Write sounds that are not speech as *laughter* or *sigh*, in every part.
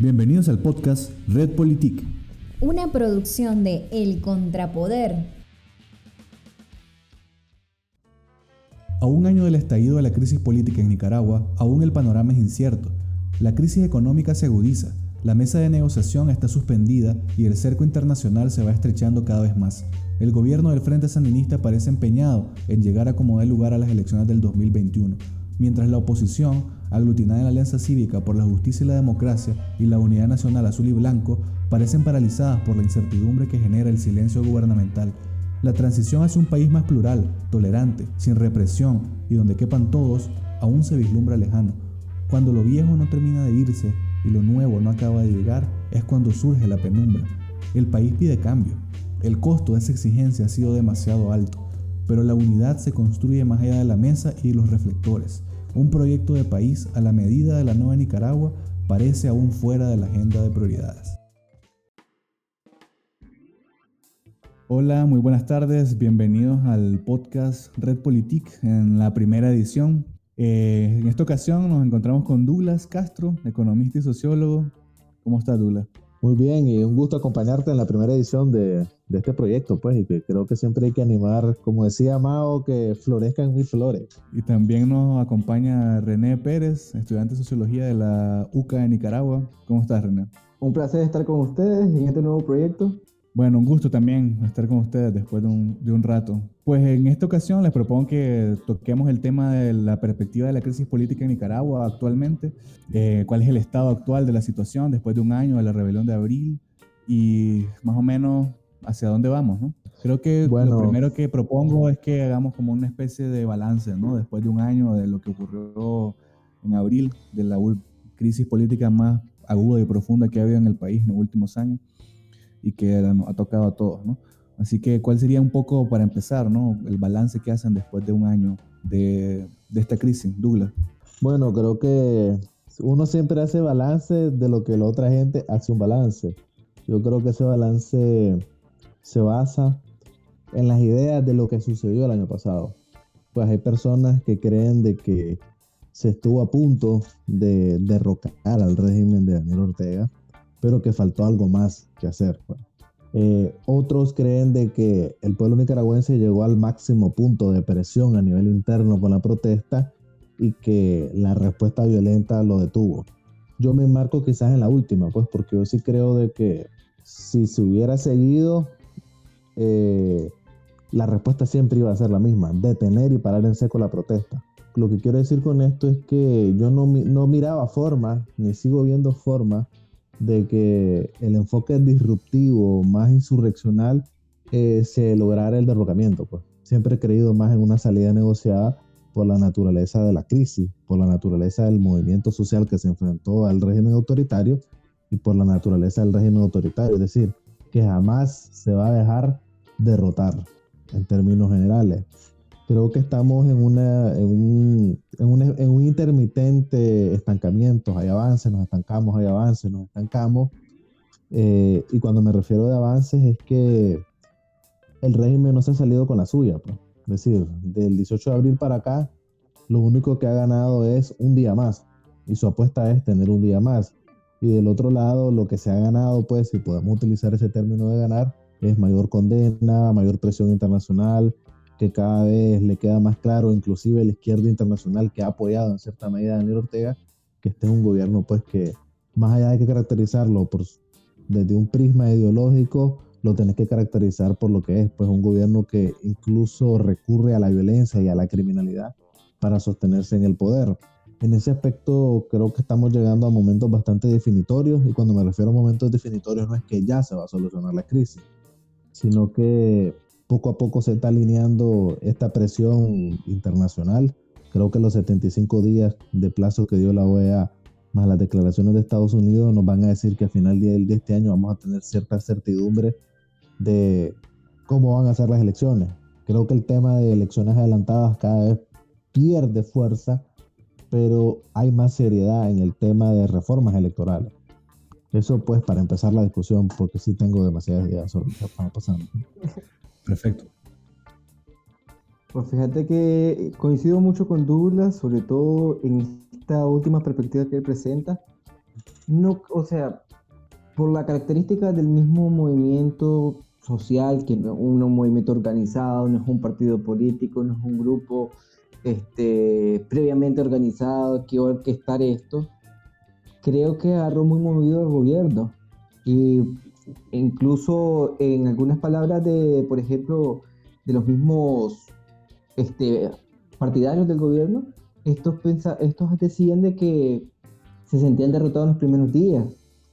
Bienvenidos al podcast Red Politique. Una producción de El Contrapoder. A un año del estallido de la crisis política en Nicaragua, aún el panorama es incierto. La crisis económica se agudiza, la mesa de negociación está suspendida y el cerco internacional se va estrechando cada vez más. El gobierno del Frente Sandinista parece empeñado en llegar a como dé lugar a las elecciones del 2021, mientras la oposición aglutinada en la Alianza Cívica por la Justicia y la Democracia y la Unidad Nacional Azul y Blanco, parecen paralizadas por la incertidumbre que genera el silencio gubernamental. La transición hacia un país más plural, tolerante, sin represión y donde quepan todos, aún se vislumbra lejano. Cuando lo viejo no termina de irse y lo nuevo no acaba de llegar, es cuando surge la penumbra. El país pide cambio. El costo de esa exigencia ha sido demasiado alto, pero la unidad se construye más allá de la mesa y los reflectores. Un proyecto de país a la medida de la nueva Nicaragua parece aún fuera de la agenda de prioridades. Hola, muy buenas tardes, bienvenidos al podcast Red Politique en la primera edición. Eh, en esta ocasión nos encontramos con Douglas Castro, economista y sociólogo. ¿Cómo estás, Douglas? Muy bien, y un gusto acompañarte en la primera edición de, de este proyecto, pues, y que creo que siempre hay que animar, como decía Mao, que florezcan mis flores. Y también nos acompaña René Pérez, estudiante de Sociología de la UCA de Nicaragua. ¿Cómo estás, René? Un placer estar con ustedes en este nuevo proyecto. Bueno, un gusto también estar con ustedes después de un, de un, rato. Pues en esta ocasión les propongo que toquemos el tema de la perspectiva de la crisis política en Nicaragua actualmente, eh, cuál es el estado actual de la situación después de un año de la rebelión de abril y más o menos hacia dónde vamos, ¿no? Creo que lo primero que propongo es que hagamos como una especie de balance, ¿no? Después de un año de lo que ocurrió en abril, de la crisis política más aguda y profunda que ha habido en el país en los últimos años y que ha tocado a todos, ¿no? Así que, ¿cuál sería un poco para empezar, ¿no? El balance que hacen después de un año de, de esta crisis, Douglas. Bueno, creo que uno siempre hace balance de lo que la otra gente hace un balance. Yo creo que ese balance se basa en las ideas de lo que sucedió el año pasado. Pues hay personas que creen de que se estuvo a punto de derrocar al régimen de Daniel Ortega, pero que faltó algo más que hacer. Pues. Eh, otros creen de que el pueblo nicaragüense llegó al máximo punto de presión a nivel interno con la protesta y que la respuesta violenta lo detuvo. Yo me enmarco quizás en la última, pues porque yo sí creo de que si se hubiera seguido eh, la respuesta siempre iba a ser la misma, detener y parar en seco la protesta. Lo que quiero decir con esto es que yo no, no miraba forma, ni sigo viendo forma, de que el enfoque disruptivo, más insurreccional, eh, se lograra el derrocamiento. Pues. Siempre he creído más en una salida negociada por la naturaleza de la crisis, por la naturaleza del movimiento social que se enfrentó al régimen autoritario y por la naturaleza del régimen autoritario. Es decir, que jamás se va a dejar derrotar en términos generales. Creo que estamos en, una, en, un, en, un, en un intermitente estancamiento. Hay avances, nos estancamos, hay avances, nos estancamos. Eh, y cuando me refiero de avances es que el régimen no se ha salido con la suya. Pues. Es decir, del 18 de abril para acá, lo único que ha ganado es un día más. Y su apuesta es tener un día más. Y del otro lado, lo que se ha ganado, pues, si podemos utilizar ese término de ganar, es mayor condena, mayor presión internacional, que cada vez le queda más claro, inclusive la izquierda internacional que ha apoyado en cierta medida a Daniel Ortega, que este es un gobierno pues que más allá de que caracterizarlo por, desde un prisma ideológico, lo tenés que caracterizar por lo que es, pues un gobierno que incluso recurre a la violencia y a la criminalidad para sostenerse en el poder. En ese aspecto creo que estamos llegando a momentos bastante definitorios y cuando me refiero a momentos definitorios no es que ya se va a solucionar la crisis, sino que poco a poco se está alineando esta presión internacional. Creo que los 75 días de plazo que dio la OEA más las declaraciones de Estados Unidos nos van a decir que al final de este año vamos a tener cierta certidumbre de cómo van a ser las elecciones. Creo que el tema de elecciones adelantadas cada vez pierde fuerza, pero hay más seriedad en el tema de reformas electorales. Eso pues para empezar la discusión, porque sí tengo demasiadas ideas sobre lo que está pasando. Perfecto. Pues fíjate que coincido mucho con Douglas, sobre todo en esta última perspectiva que él presenta, no, o sea, por la característica del mismo movimiento social, que no es un movimiento organizado, no es un partido político, no es un grupo este, previamente organizado que orquestar esto, creo que agarró muy movido el gobierno. Y incluso en algunas palabras de, por ejemplo, de los mismos este, partidarios del gobierno, estos, estos decían de que se sentían derrotados en los primeros días,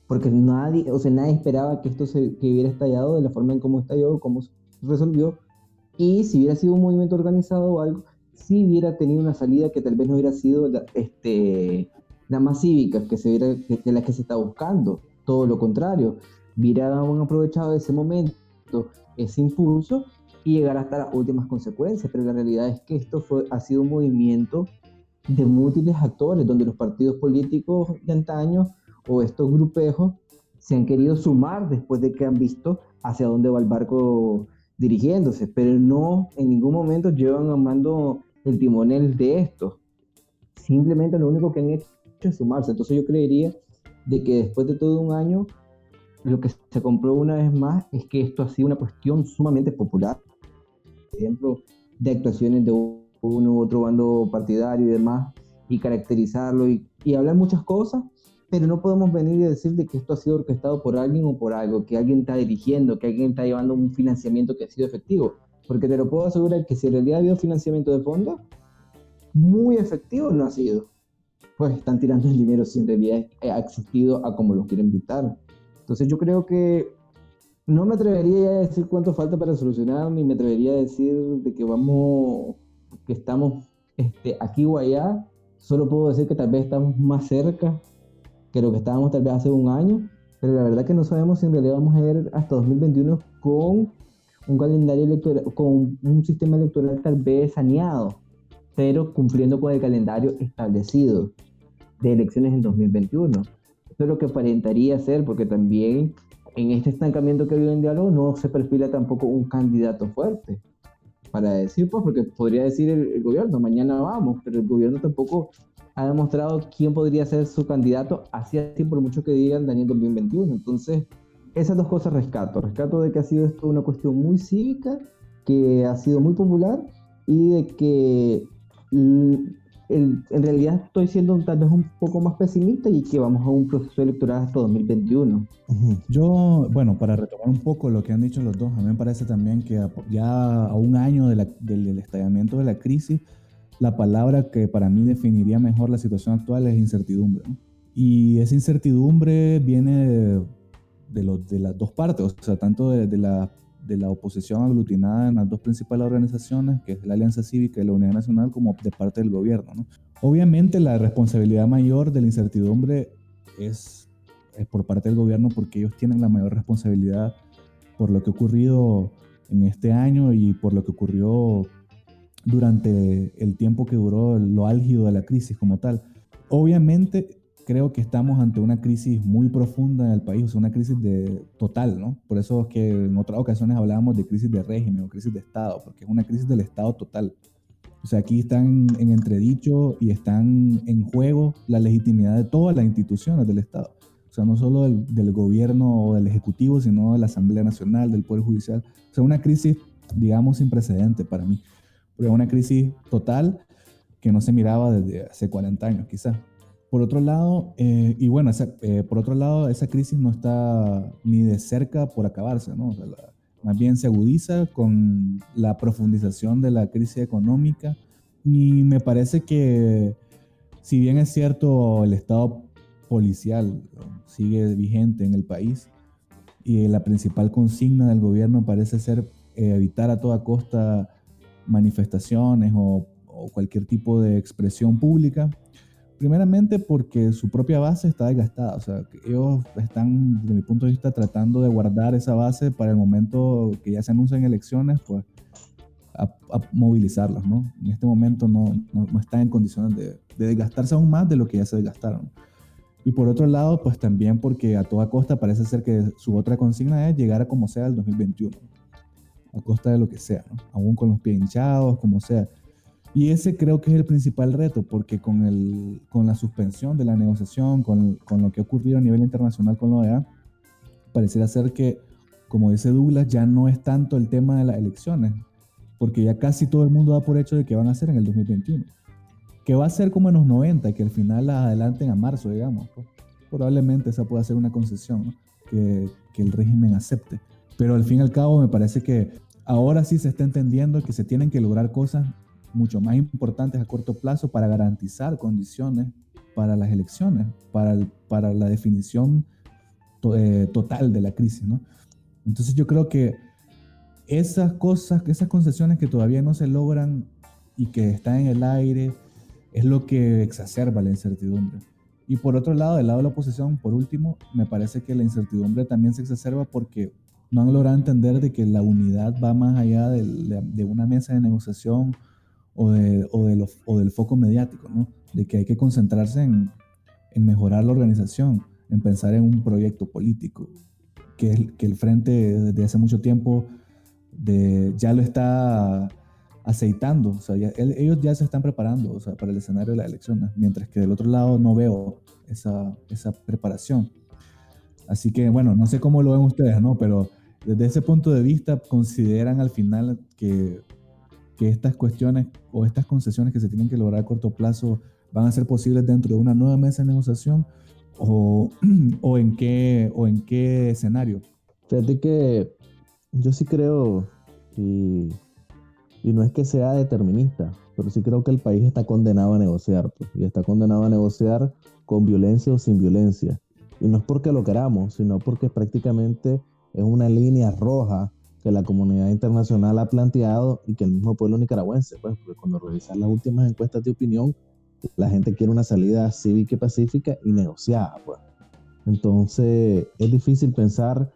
porque nadie, o sea, nadie esperaba que esto se, que hubiera estallado de la forma en cómo estalló, cómo se resolvió, y si hubiera sido un movimiento organizado o algo, si hubiera tenido una salida que tal vez no hubiera sido este, la más cívica, que se hubiera, que, la que se está buscando, todo lo contrario, hubiera aprovechado ese momento, ese impulso, y llegar hasta las últimas consecuencias, pero la realidad es que esto fue, ha sido un movimiento de múltiples actores, donde los partidos políticos de antaño o estos grupejos se han querido sumar después de que han visto hacia dónde va el barco dirigiéndose, pero no en ningún momento llevan a mando el timonel de esto. Simplemente lo único que han hecho es sumarse. Entonces yo creería de que después de todo un año, lo que se compró una vez más es que esto ha sido una cuestión sumamente popular. Por ejemplo, de actuaciones de uno u otro bando partidario y demás, y caracterizarlo y, y hablar muchas cosas, pero no podemos venir y decir de que esto ha sido orquestado por alguien o por algo, que alguien está dirigiendo, que alguien está llevando un financiamiento que ha sido efectivo. Porque te lo puedo asegurar que si en realidad ha habido financiamiento de fondo, muy efectivo no ha sido. Pues están tirando el dinero si en realidad ha existido a como lo quieren invitar. Entonces yo creo que no me atrevería a decir cuánto falta para solucionar, ni me atrevería a decir de que vamos que estamos este, aquí o allá, solo puedo decir que tal vez estamos más cerca que lo que estábamos tal vez hace un año, pero la verdad que no sabemos si en realidad vamos a ir hasta 2021 con un calendario electoral, con un sistema electoral tal vez saneado, pero cumpliendo con el calendario establecido de elecciones en 2021. Eso es lo que aparentaría ser, porque también en este estancamiento que vive en diálogo no se perfila tampoco un candidato fuerte para decir, pues, porque podría decir el, gobierno, mañana vamos, pero el gobierno tampoco ha demostrado quién podría ser su candidato, así así por mucho que digan Daniel 2021. Entonces, esas dos cosas rescato. Rescato de que ha sido esto una cuestión muy cívica, que ha sido muy popular y de que en realidad estoy siendo tal vez un poco más pesimista y que vamos a un proceso electoral hasta 2021. Yo, bueno, para retomar un poco lo que han dicho los dos, a mí me parece también que ya a un año del estallamiento de la crisis, la palabra que para mí definiría mejor la situación actual es incertidumbre. Y esa incertidumbre viene de, de, de las dos partes, o sea, tanto de, la de la oposición aglutinada en las dos principales organizaciones, que es la Alianza Cívica y la Unidad Nacional, como de parte del gobierno. ¿no? Obviamente la responsabilidad mayor de la incertidumbre es, es, por parte del gobierno porque ellos tienen la mayor responsabilidad por lo que ha ocurrido en este año y por lo que ocurrió durante el tiempo que duró lo álgido de la crisis como tal. Obviamente creo que estamos ante una crisis muy profunda en el país, o sea, una crisis de, total, ¿no? Por eso es que en otras ocasiones hablábamos de crisis de régimen o crisis de Estado, porque es una crisis del Estado total. O sea, aquí están en entredicho y están en juego la legitimidad de todas las instituciones del Estado. O sea, no solo del, del gobierno o del Ejecutivo, sino de la Asamblea Nacional, del Poder Judicial. O sea, una crisis, digamos, sin precedente para mí. Es una crisis total que no se miraba desde hace 40 años, quizás. Por otro lado, eh, y bueno, eh, por otro lado, esa crisis no está ni de cerca por acabarse, ¿no? más bien se agudiza con la profundización de la crisis económica y me parece que si bien es cierto el estado policial sigue vigente en el país y la principal consigna del gobierno parece ser eh, evitar a toda costa manifestaciones o cualquier tipo de expresión pública, Primeramente porque su propia base está desgastada, o sea, ellos están, desde mi punto de vista, tratando de guardar esa base para el momento que ya se anuncian elecciones, pues a, movilizarlos, ¿no? En este momento no, no, están en condiciones de, de, desgastarse aún más de lo que ya se desgastaron. Y por otro lado, pues también porque a toda costa parece ser que su otra consigna es llegar a como sea el 2021, a costa de lo que sea, ¿no? Aún con los pies hinchados, como sea. Y ese creo que es el principal reto, porque con, el, con la suspensión de la negociación, con, con lo que ha ocurrido a nivel internacional con la OEA, pareciera ser que, como dice Douglas, ya no es tanto el tema de las elecciones, porque ya casi todo el mundo da por hecho de que van a ser en el 2021. Que va a ser como en los 90, que al final las adelanten a marzo, digamos. Pues. Probablemente esa pueda ser una concesión que, que el régimen acepte. Pero al fin y al cabo me parece que ahora sí se está entendiendo que se tienen que lograr cosas mucho más importantes a corto plazo para garantizar condiciones para las elecciones, para, para la definición eh, total de la crisis. ¿no? Entonces yo creo que esas cosas, esas concesiones que todavía no se logran y que están en el aire, es lo que exacerba la incertidumbre. Y por otro lado, del lado de la oposición, por último, me parece que la incertidumbre también se exacerba porque no han logrado entender de que la unidad va más allá de, de una mesa de negociación o, de, o, de los, o, del foco mediático, ¿no? De que hay que concentrarse en, en, mejorar la organización, en pensar en un proyecto político, que, el, que el Frente desde hace mucho tiempo de, ya lo está aceitando, o sea, ellos ya se están preparando o sea, para el escenario de las elecciones, mientras que del otro lado no veo esa, esa preparación. Así que, bueno, no sé cómo lo ven ustedes, ¿no? Pero desde ese punto de vista, ¿consideran al final que que estas cuestiones o estas concesiones que se tienen que lograr a corto plazo van a ser posibles dentro de una nueva mesa de negociación o, *clears throat* o en, qué, o en qué escenario? Fíjate que yo sí creo, y, y, no es que sea determinista, pero sí creo que el país está condenado a negociar, pues, y está condenado a negociar con violencia o sin violencia. Y no es porque lo queramos, sino porque prácticamente es una línea roja que la comunidad internacional ha planteado y que el mismo pueblo nicaragüense, pues, porque cuando revisan las últimas encuestas de opinión, la gente quiere una salida cívica y pacífica y negociada, pues. Entonces, es difícil pensar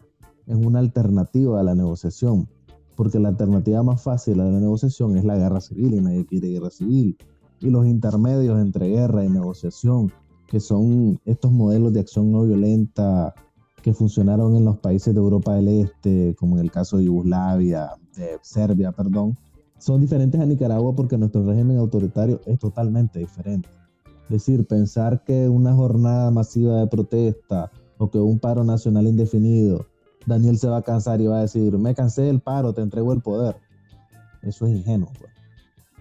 en una alternativa a la negociación, porque la alternativa más fácil a la negociación es la guerra civil y nadie quiere guerra civil. Y los intermedios entre guerra y negociación, que son estos modelos de acción no violenta que funcionaron en los países de Europa del Este, como en el caso de Yugoslavia, de Serbia, perdón, son diferentes a Nicaragua porque nuestro régimen autoritario es totalmente diferente. Es decir, pensar que una jornada masiva de protesta o que un paro nacional indefinido, Daniel se va a cansar y va a decir, me cansé del paro, te entrego el poder. Eso es ingenuo. Pues.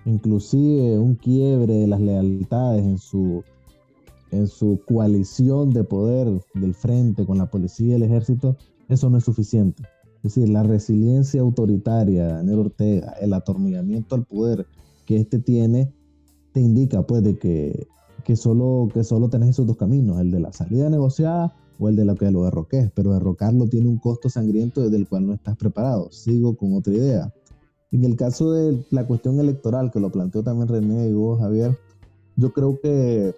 Inclusive un quiebre de las lealtades en su en su coalición de poder del frente con la policía y el ejército, eso no es suficiente. Es decir, la resiliencia autoritaria de Daniel Ortega, el atornillamiento al poder que éste tiene, te indica pues de que, que, solo, que solo tenés esos dos caminos, el de la salida negociada o el de lo que lo derroques, pero derrocarlo tiene un costo sangriento desde el cual no estás preparado. Sigo con otra idea. En el caso de la cuestión electoral, que lo planteó también René y vos, Javier, yo creo que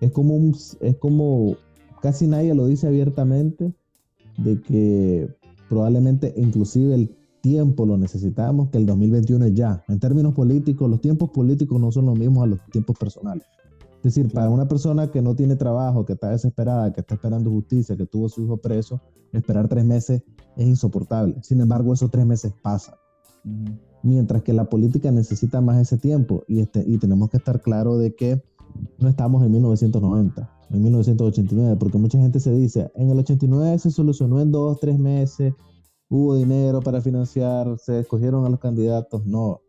es como, un, es como casi nadie lo dice abiertamente, de que probablemente inclusive el tiempo lo necesitamos, que el 2021 es ya. En términos políticos, los tiempos políticos no son los mismos a los tiempos personales. Es decir, para una persona que no tiene trabajo, que está desesperada, que está esperando justicia, que tuvo a su hijo preso, esperar tres meses es insoportable. Sin embargo, esos tres meses pasan. Mientras que la política necesita más ese tiempo y, este, y tenemos que estar claros de que no estamos en 1990, en 1989, porque mucha gente se dice, en el 89 se solucionó en dos, tres meses, hubo dinero para financiar, se escogieron a los candidatos. No,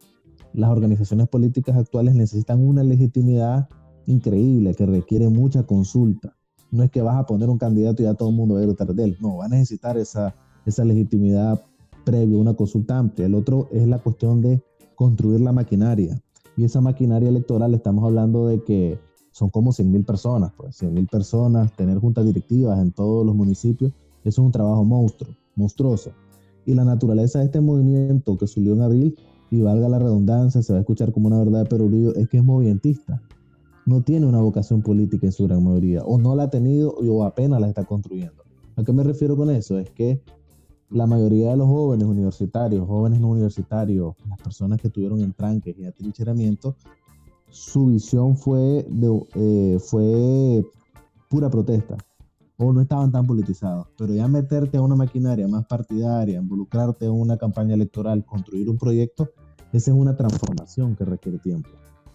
las organizaciones políticas actuales necesitan una legitimidad increíble que requiere mucha consulta. No es que vas a poner un candidato y ya todo el mundo va a detrás de él. No, va a necesitar esa, esa legitimidad previa, una consulta amplia. El otro es la cuestión de construir la maquinaria. Y esa maquinaria electoral, estamos hablando de que son como 100 mil personas, pues 100 mil personas, tener juntas directivas en todos los municipios, eso es un trabajo monstruo, monstruoso. Y la naturaleza de este movimiento que subió en abril, y valga la redundancia, se va a escuchar como una verdad de es que es movimentista. No tiene una vocación política en su gran mayoría, o no la ha tenido o apenas la está construyendo. ¿A qué me refiero con eso? Es que la mayoría de los jóvenes universitarios, jóvenes no universitarios, las personas que tuvieron entranques y atrincheramiento, su visión fue, de, eh, fue pura protesta o no estaban tan politizados. Pero ya meterte a una maquinaria más partidaria, involucrarte en una campaña electoral, construir un proyecto, esa es una transformación que requiere tiempo.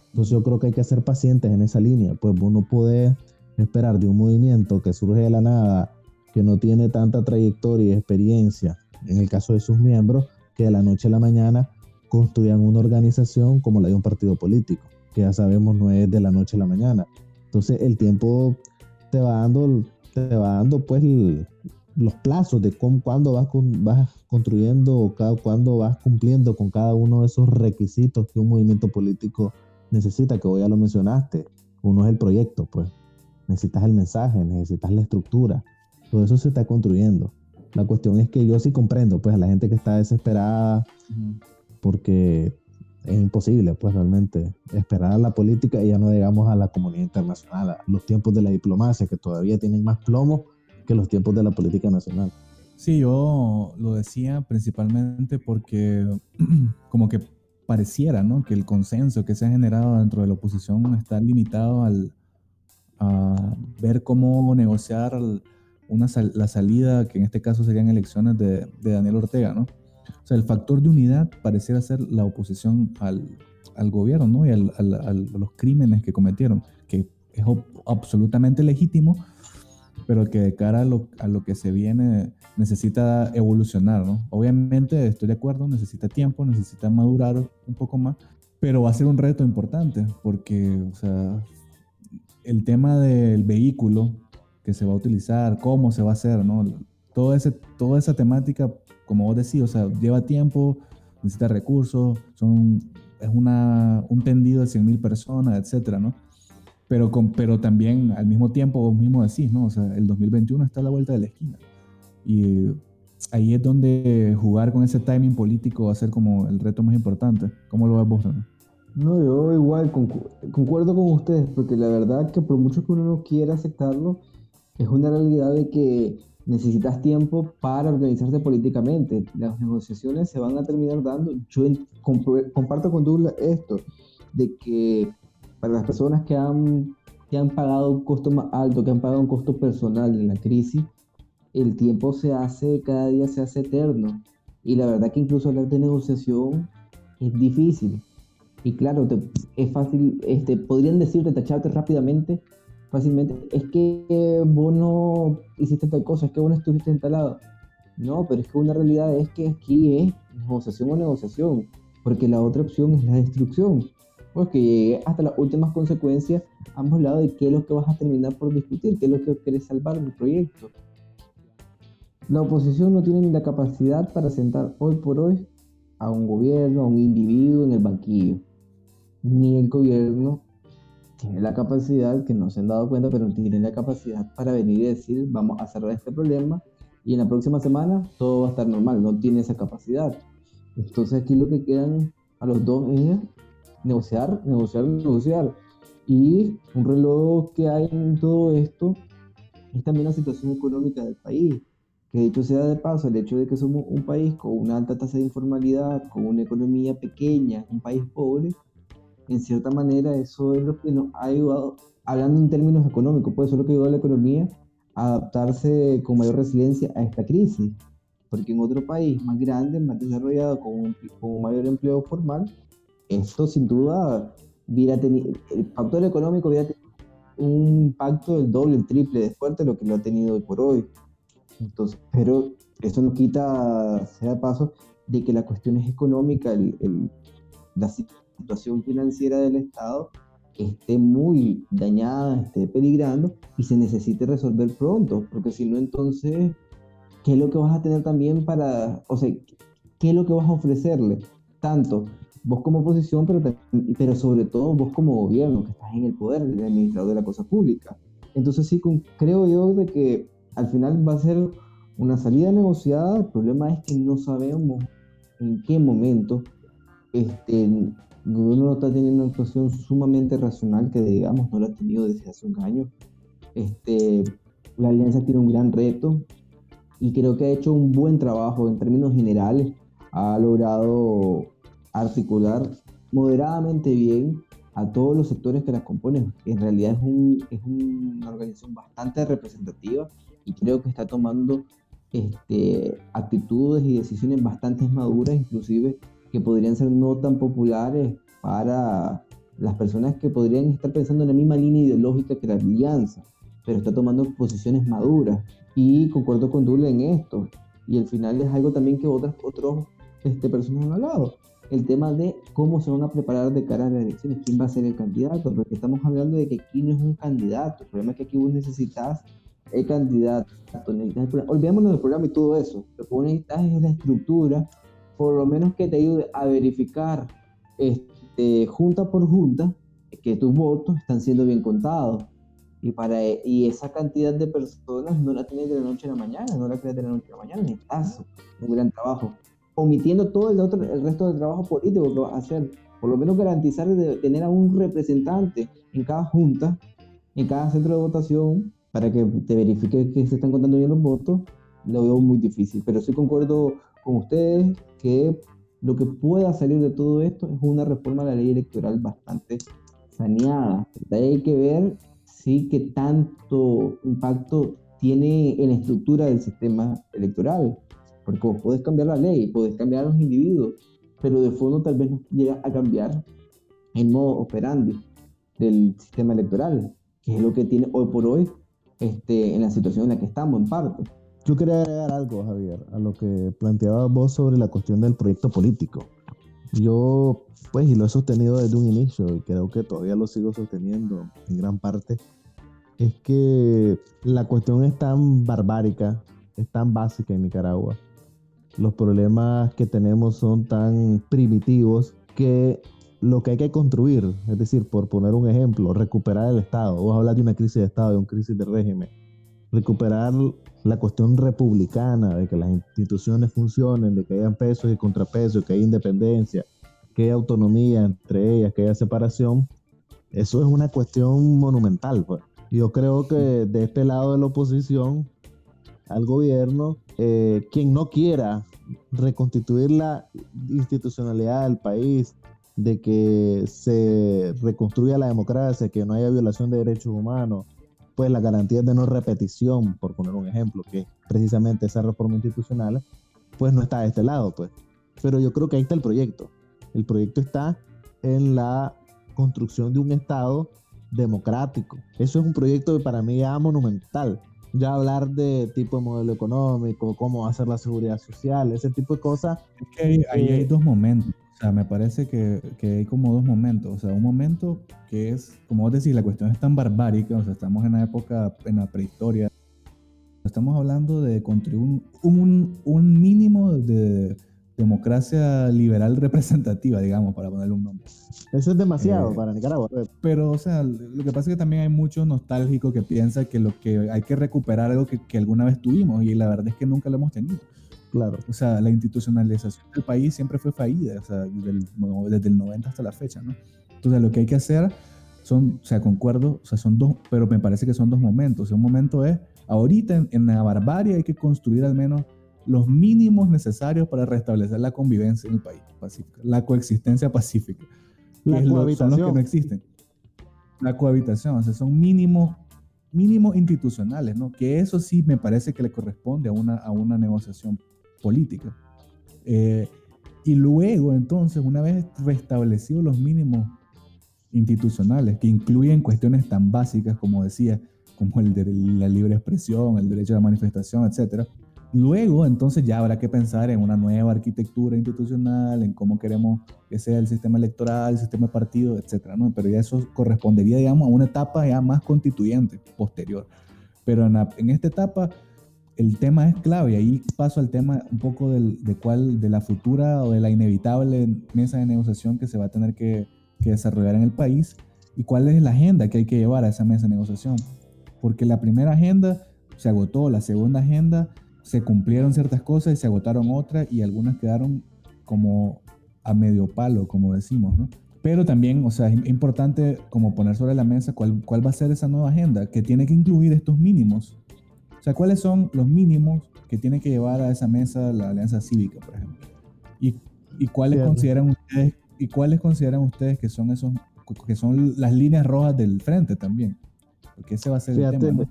Entonces yo creo que hay que ser pacientes en esa línea, pues vos no podés esperar de un movimiento que surge de la nada, que no tiene tanta trayectoria y experiencia, en el caso de sus miembros, que de la noche a la mañana construyan una organización como la de un partido político, que ya sabemos no es de la noche a la mañana. Entonces el tiempo te va dando, te va dando pues los plazos de cuándo vas, vas construyendo o cada, cuándo vas cumpliendo con cada uno de esos requisitos que un movimiento político necesita, que hoy ya lo mencionaste. Uno es el proyecto, pues. Necesitas el mensaje, necesitas la estructura. Todo eso se está construyendo. La cuestión es que yo sí comprendo, pues, a la gente que está desesperada, porque es imposible, pues, realmente esperar a la política y ya no digamos a la comunidad internacional, a los tiempos de la diplomacia, que todavía tienen más plomo que los tiempos de la política nacional. Sí, yo lo decía principalmente porque *clears throat* como que pareciera, ¿no? Que el consenso que se ha generado dentro de la oposición está limitado al, a ver cómo negociar una la salida, que en este caso serían elecciones de, de, Daniel Ortega, ¿no? O sea, el factor de unidad pareciera ser la oposición al, al gobierno, ¿no? Y al, al, a los crímenes que cometieron, que es absolutamente legítimo, pero que de cara a lo, a lo, que se viene necesita evolucionar, ¿no? Obviamente estoy de acuerdo, necesita tiempo, necesita madurar un poco más, pero va a ser un reto importante porque, o sea, el tema del vehículo que se va a utilizar, cómo se va a hacer, ¿no? Todo ese, toda esa temática, como vos decís, o sea, lleva tiempo, necesita recursos, son, es una, un tendido de 100.000 personas, etcétera, ¿no? pero, con, pero también al mismo tiempo vos mismo decís, ¿no? O sea, el 2021 está a la vuelta de la esquina. Y ahí es donde jugar con ese timing político va a ser como el reto más importante. ¿Cómo lo ves vos, No, yo igual concuerdo con ustedes, porque la verdad que por mucho que uno no quiera aceptarlo, es una realidad de que necesitas tiempo para organizarte políticamente. Las negociaciones se van a terminar dando. Yo comparto con Douglas esto, de que para las personas que han, que han pagado un costo más alto, que han pagado un costo personal en la crisis, el tiempo se hace, cada día se hace eterno. Y la verdad que incluso hablar de negociación es difícil. Y claro, es fácil, este, podrían decirte, tacharte rápidamente, fácilmente, es que vos no hiciste tal cosa, es que vos no estuviste instalado. No, pero es que una realidad es que aquí es negociación o negociación, porque la otra opción es la destrucción pues que llegue hasta las últimas consecuencias ambos lados de qué es lo que vas a terminar por discutir, qué es lo que quieres salvar del proyecto. La oposición no tiene ni la capacidad para sentar hoy por hoy a un gobierno, a un individuo en el banquillo. Ni el gobierno tiene la capacidad, que no se han dado cuenta, pero tiene la capacidad para venir y decir, vamos a cerrar este problema y en la próxima semana todo va a estar normal. No tiene esa capacidad. Entonces aquí lo que quedan a los dos es negociar, negociar, negociar. Y un reloj que hay en todo esto es también la situación económica del país. Que dicho sea de paso, el hecho de que somos un país con una alta tasa de informalidad, con una economía pequeña, un país pobre, en cierta manera eso es lo que nos ha ayudado, hablando en términos económicos, pues eso es lo que ayudó a la economía a adaptarse con mayor resiliencia a esta crisis. Porque en otro país más grande, más desarrollado, con con mayor empleo formal, esto sin duda hubiera tenido, el factor económico hubiera tenido un impacto del doble, el triple de fuerte lo que lo ha tenido hoy por hoy. Entonces, pero eso no quita, sea paso, de que la cuestión es económica, el, la situación financiera del Estado esté muy dañada, esté peligrando y se necesite resolver pronto, porque si no, entonces, ¿qué es lo que vas a tener también para, o sea, qué es lo que vas a ofrecerle? Tanto vos como oposición, pero, pero sobre todo vos como gobierno, que estás en el poder, el administrador de la cosa pública. Entonces sí, creo yo de que al final va a ser una salida negociada, el problema es que no sabemos en qué momento este, el gobierno no está teniendo una actuación sumamente racional, que digamos no lo ha tenido desde hace un año. Este, la alianza tiene un gran reto y creo que ha hecho un buen trabajo en términos generales, ha logrado articular moderadamente bien a todos los sectores que la componen. En realidad es, un, es una organización bastante representativa y creo que está tomando este, actitudes y decisiones bastante maduras, inclusive que podrían ser no tan populares para las personas que podrían estar pensando en la misma línea ideológica que la alianza, pero está tomando posiciones maduras. Y concuerdo con Dule en esto. Y al final es algo también que otras otros este, personas han hablado. El tema de cómo se van a preparar de cara a las elecciones, quién va a ser el candidato, porque estamos hablando de que aquí no es un candidato. El problema es que aquí vos necesitas el candidato. Olvidémonos del programa y todo eso. Lo que vos necesitas es la estructura, por lo menos que te ayude a verificar este, junta por junta que tus votos están siendo bien contados. Y, para, y esa cantidad de personas no la tienes de la noche a la mañana, no la tienes de la noche a la mañana, necesitas un gran trabajo. Omitiendo todo el, otro, el resto del trabajo político que vas a hacer. Por lo menos garantizar de tener a un representante en cada junta, en cada centro de votación, para que te verifique que se están contando bien los votos, lo veo muy difícil. Pero sí concuerdo con ustedes que lo que pueda salir de todo esto es una reforma a la ley electoral bastante saneada. hay que ver sí qué tanto impacto tiene en la estructura del sistema electoral. Porque vos podés cambiar la ley, podés cambiar a los individuos, pero de fondo tal vez no llega a cambiar el modo operandi del sistema electoral, que es lo que tiene hoy por hoy este, en la situación en la que estamos, en parte. Yo quería agregar algo, Javier, a lo que planteabas vos sobre la cuestión del proyecto político. Yo, pues, y lo he sostenido desde un inicio, y creo que todavía lo sigo sosteniendo en gran parte, es que la cuestión es tan barbárica, es tan básica en Nicaragua. Los problemas que tenemos son tan primitivos que lo que hay que construir, es decir, por poner un ejemplo, recuperar el Estado. Vos hablas de una crisis de Estado, de una crisis de régimen. Recuperar la cuestión republicana, de que las instituciones funcionen, de que hayan pesos y contrapesos, que haya independencia, que haya autonomía entre ellas, que haya separación. Eso es una cuestión monumental. Pues. Yo creo que de este lado de la oposición al gobierno, eh, quien no quiera reconstituir la institucionalidad del país, de que se reconstruya la democracia, que no haya violación de derechos humanos, pues la garantía de no repetición, por poner un ejemplo, que es precisamente esa reforma institucional, pues no está de este lado, pues. Pero yo creo que ahí está el proyecto. El proyecto está en la construcción de un Estado democrático. Eso es un proyecto que para mí ya monumental. Ya hablar de tipo de modelo económico, cómo hacer la seguridad social, ese tipo de cosas. Es que ahí, ahí hay dos momentos. Sea, me parece que, que, hay como dos momentos. O sea, un momento que es, como vos decís, la cuestión es tan barbárica, o sea, estamos en la época, en la prehistoria. Estamos hablando de construir un, un, mínimo de democracia liberal representativa, digamos, para ponerle un nombre. Eso es demasiado eh, para Nicaragua. Pues. Pero, o sea, lo que pasa es que también hay muchos nostálgicos que piensan que lo que hay que recuperar algo que, que alguna vez tuvimos y la verdad es que nunca lo hemos tenido. Claro. O sea, la institucionalización del país siempre fue fallida, o sea, desde el, desde el 90 hasta la fecha, ¿no? Entonces, lo que hay que hacer son, o sea, concuerdo, o sea, son dos, pero me parece que son dos momentos. Un momento es, ahorita en, la barbarie hay que construir al menos los mínimos necesarios para restablecer la convivencia en el país pacífica, la coexistencia pacífica. La cohabitación. son los que no existen. La cohabitación, o sea, son mínimos mínimos institucionales, ¿no? Que eso sí me parece que le corresponde a una, a una negociación política. Eh, y luego, entonces, una vez restablecidos los mínimos institucionales, que incluyen cuestiones tan básicas como decía, como el de la libre expresión, el derecho a la manifestación, etc. Luego, entonces, ya habrá que pensar en una nueva arquitectura institucional, en cómo queremos que sea el sistema electoral, el sistema de partido, etc. ¿no? Pero ya eso correspondería, digamos, a una etapa ya más constituyente, posterior. Pero en, en esta etapa el tema es clave y ahí paso al tema un poco del, de cuál, de la futura o de la inevitable mesa de negociación que se va a tener que, desarrollar en el país y cuál es la agenda que hay que llevar a esa mesa de negociación. Porque la primera agenda se agotó, la segunda agenda se cumplieron ciertas cosas y se agotaron otras y algunas quedaron como a medio palo, como decimos, ¿no? Pero también, o sea, es importante como poner sobre la mesa cuál, cuál va a ser esa nueva agenda que tiene que incluir estos mínimos o sea, ¿cuáles son los mínimos que tiene que llevar a esa mesa la Alianza Cívica, por ejemplo? ¿Y, y cuáles consideran ustedes y cuáles consideran ustedes que son esos que son las líneas rojas del frente también? Porque ese va a ser el tema.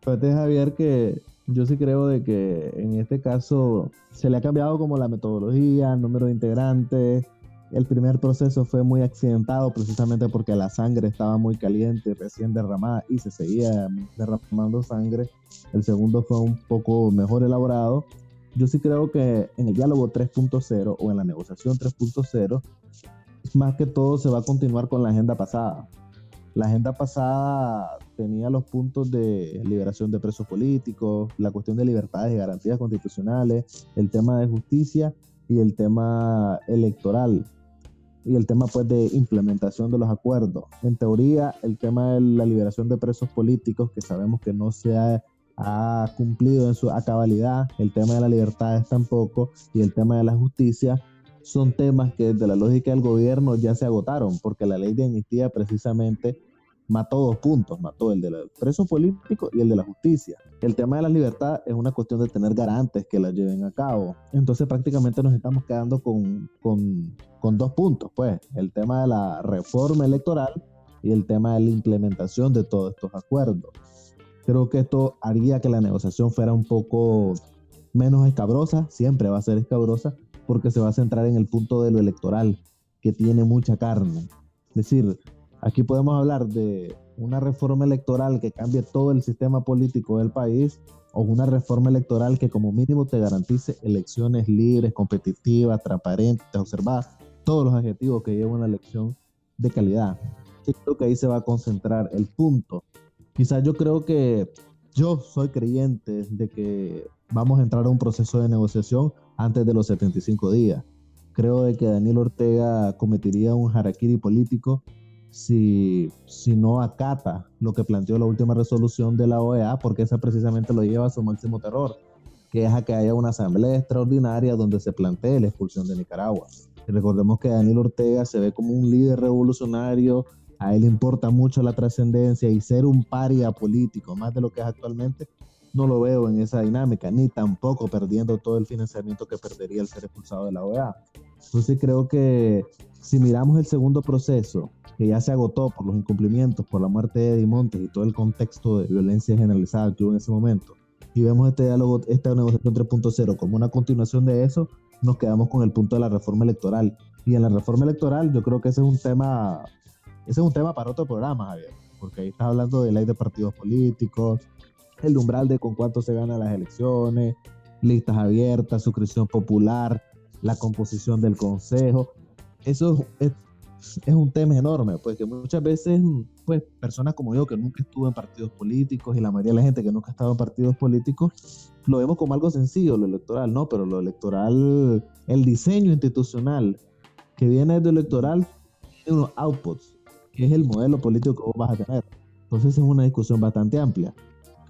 Fíjate, Javier, que yo sí creo de que en este caso se le ha cambiado como la metodología, el número de integrantes. El primer proceso fue muy accidentado precisamente porque la sangre estaba muy caliente, recién derramada y se seguía derramando sangre. El segundo fue un poco mejor elaborado. Yo sí creo que en el diálogo 3.0 o en la negociación 3.0, más que todo se va a continuar con la agenda pasada. La agenda pasada tenía los puntos de liberación de presos políticos, la cuestión de libertades y garantías constitucionales, el tema de justicia y el tema electoral y el tema pues de implementación de los acuerdos. En teoría, el tema de la liberación de presos políticos, que sabemos que no se ha, cumplido en su cabalidad, el tema de la libertad tampoco, y el tema de la justicia, son temas que desde la lógica del gobierno ya se agotaron, porque la ley de amnistía precisamente mató dos puntos, mató el del preso político y el de la justicia. El tema de la libertad es una cuestión de tener garantes que la lleven a cabo. Entonces prácticamente nos estamos quedando con, con, con dos puntos, pues, el tema de la reforma electoral y el tema de la implementación de todos estos acuerdos. Creo que esto haría que la negociación fuera un poco menos escabrosa, siempre va a ser escabrosa, porque se va a centrar en el punto de lo electoral, que tiene mucha carne. Es decir, Aquí podemos hablar de una reforma electoral que cambie todo el sistema político del país o una reforma electoral que como mínimo te garantice elecciones libres, competitivas, transparentes, observadas, todos los adjetivos que lleva una elección de calidad. Yo creo que ahí se va a concentrar el punto. Quizás yo creo que yo soy creyente de que vamos a entrar a un proceso de negociación antes de los 75 días. Creo de que Daniel Ortega cometería un harakiri político si, si no acata lo que planteó la última resolución de la OEA, porque esa precisamente lo lleva a su máximo terror, que es a que haya una asamblea extraordinaria donde se plantee la expulsión de Nicaragua. Recordemos que Daniel Ortega se ve como un líder revolucionario, a él le importa mucho la trascendencia y ser un paria político, más de lo que es actualmente, no lo veo en esa dinámica, ni tampoco perdiendo todo el financiamiento que perdería el ser expulsado de la OEA. Entonces creo que si miramos el segundo proceso, que ya se agotó por los incumplimientos, por la muerte de Eddie Montes y todo el contexto de violencia generalizada que hubo en ese momento, y vemos este diálogo, esta negociación 3.0 como una continuación de eso, nos quedamos con el punto de la reforma electoral. Y en la reforma electoral yo creo que ese es un tema, ese es un tema para otro programa, Javier, porque ahí estás hablando de ley de partidos políticos, el umbral de con cuánto se ganan las elecciones, listas abiertas, suscripción popular, la composición del consejo. Eso es, un tema enorme, pues que muchas veces, pues personas como yo que nunca estuve en partidos políticos y la mayoría de la gente que nunca ha estado en partidos políticos, lo vemos como algo sencillo, lo electoral, no, pero lo electoral, el diseño institucional que viene de lo electoral, tiene unos outputs, que es el modelo político que vos vas a tener. Entonces es una discusión bastante amplia,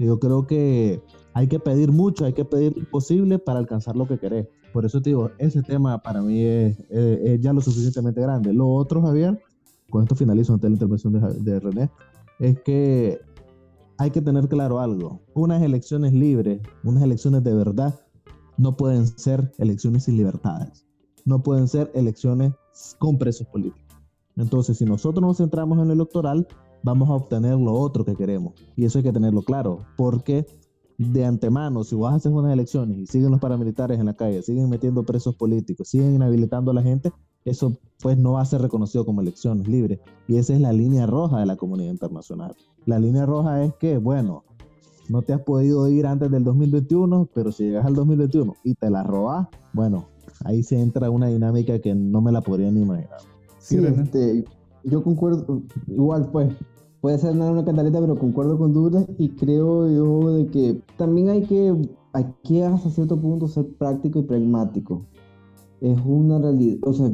yo creo que hay que pedir mucho, hay que pedir lo posible para alcanzar lo que querés. Por eso te digo, ese tema para mí es, ya lo suficientemente grande. Lo otro, Javier, con esto finalizo ante la intervención de, de René, es que hay que tener claro algo. Unas elecciones libres, unas elecciones de verdad, no pueden ser elecciones sin libertades. No pueden ser elecciones con presos políticos. Entonces, si nosotros nos centramos en lo electoral, vamos a obtener lo otro que queremos. Y eso hay que tenerlo claro, porque de antemano, si vos haces unas elecciones y siguen los paramilitares en la calle, siguen metiendo presos políticos, siguen inhabilitando a la gente, eso pues no va a ser reconocido como elecciones libres. Y esa es la línea roja de la comunidad internacional. La línea roja es que, bueno, no te has podido ir antes del 2021, pero si llegas al 2021 y te la robas, bueno, ahí se entra una dinámica que no me la podría ni imaginar. Sí, este, yo concuerdo, igual pues, puede ser una cantaleta, pero concuerdo con Douglas y creo yo de que también hay que, aquí hasta cierto punto ser práctico y pragmático. Es una realidad, o sea,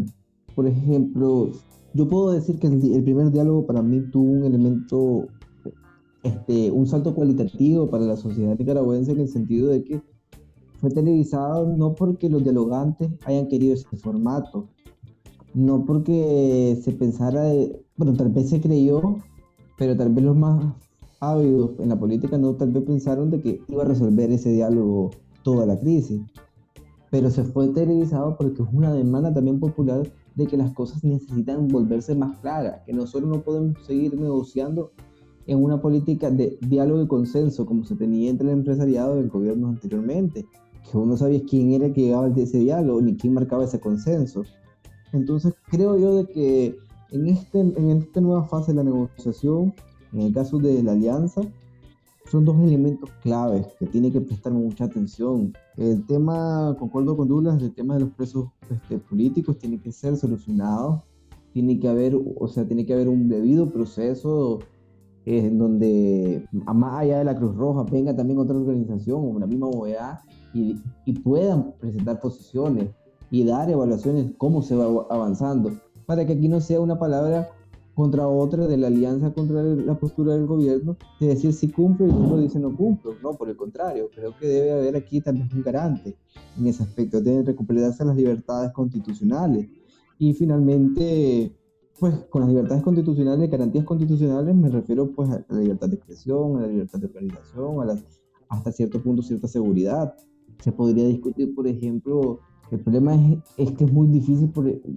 por ejemplo, yo puedo decir que el, primer diálogo para mí tuvo un elemento, este, un salto cualitativo para la sociedad nicaragüense en el sentido de que fue televisado no porque los dialogantes hayan querido ese formato, no porque se pensara, de, bueno, tal vez se creyó pero tal vez los más ávidos en la política no tal vez pensaron de que iba a resolver ese diálogo toda la crisis. Pero se fue televisado porque es una demanda también popular de que las cosas necesitan volverse más claras, que nosotros no podemos seguir negociando en una política de diálogo y consenso como se tenía entre el empresariado y el gobierno anteriormente, que uno sabía quién era el que llegaba a ese diálogo ni quién marcaba ese consenso. Entonces creo yo de que en, este, en esta nueva fase de la negociación, en el caso de la alianza, son dos elementos claves que tiene que prestar mucha atención. El tema, concuerdo con Douglas, el tema de los presos este, políticos tiene que ser solucionado, tiene que haber, o sea, tiene que haber un debido proceso eh, en donde, más allá de la Cruz Roja, venga también otra organización, como la misma OEA, y, y puedan presentar posiciones y dar evaluaciones cómo se va avanzando, para que aquí no sea una palabra contra otra de la alianza contra la postura del gobierno, de decir si cumple y uno dice no cumple. No, por el contrario, creo que debe haber aquí también un garante en ese aspecto, deben recuperarse las libertades constitucionales. Y finalmente, pues con las libertades constitucionales, garantías constitucionales, me refiero pues a la libertad de expresión, a la libertad de organización, a las, hasta cierto punto cierta seguridad. Se podría discutir, por ejemplo, el problema es, que es muy difícil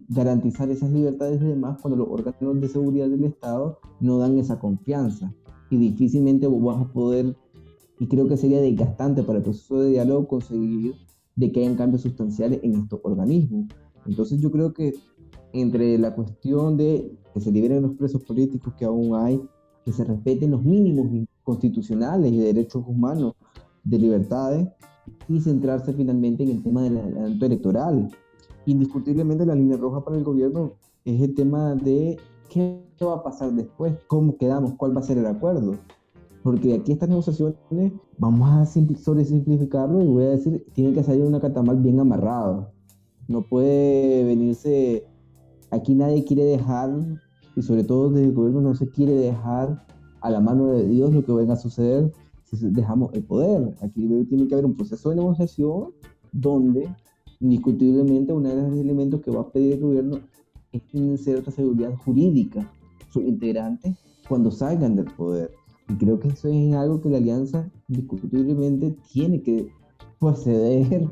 garantizar esas libertades y demás cuando los órganos de seguridad del Estado no dan esa confianza. Y difícilmente vas a poder, y creo que sería desgastante para el proceso de diálogo conseguir de que hayan cambios sustanciales en estos organismos. Entonces yo creo que entre la cuestión de que se liberen los presos políticos que aún hay, que se respeten los mínimos constitucionales y derechos humanos de libertades, y centrarse finalmente en el tema del adelanto electoral. Indiscutiblemente la línea roja para el gobierno es el tema de qué va a pasar después, cómo quedamos, cuál va a ser el acuerdo. Porque aquí estas negociaciones, vamos a simplificarlo y voy a decir, tiene que salir una catamal bien amarrado. No puede venirse, aquí nadie quiere dejar, y sobre todo desde el gobierno no se quiere dejar a la mano de Dios lo que venga a suceder, dejamos el poder. Aquí tiene que haber un proceso de negociación donde indiscutiblemente uno de los elementos que va a pedir el gobierno es tener cierta seguridad jurídica sus integrantes cuando salgan del poder. Y creo que eso es algo que la alianza indiscutiblemente tiene que proceder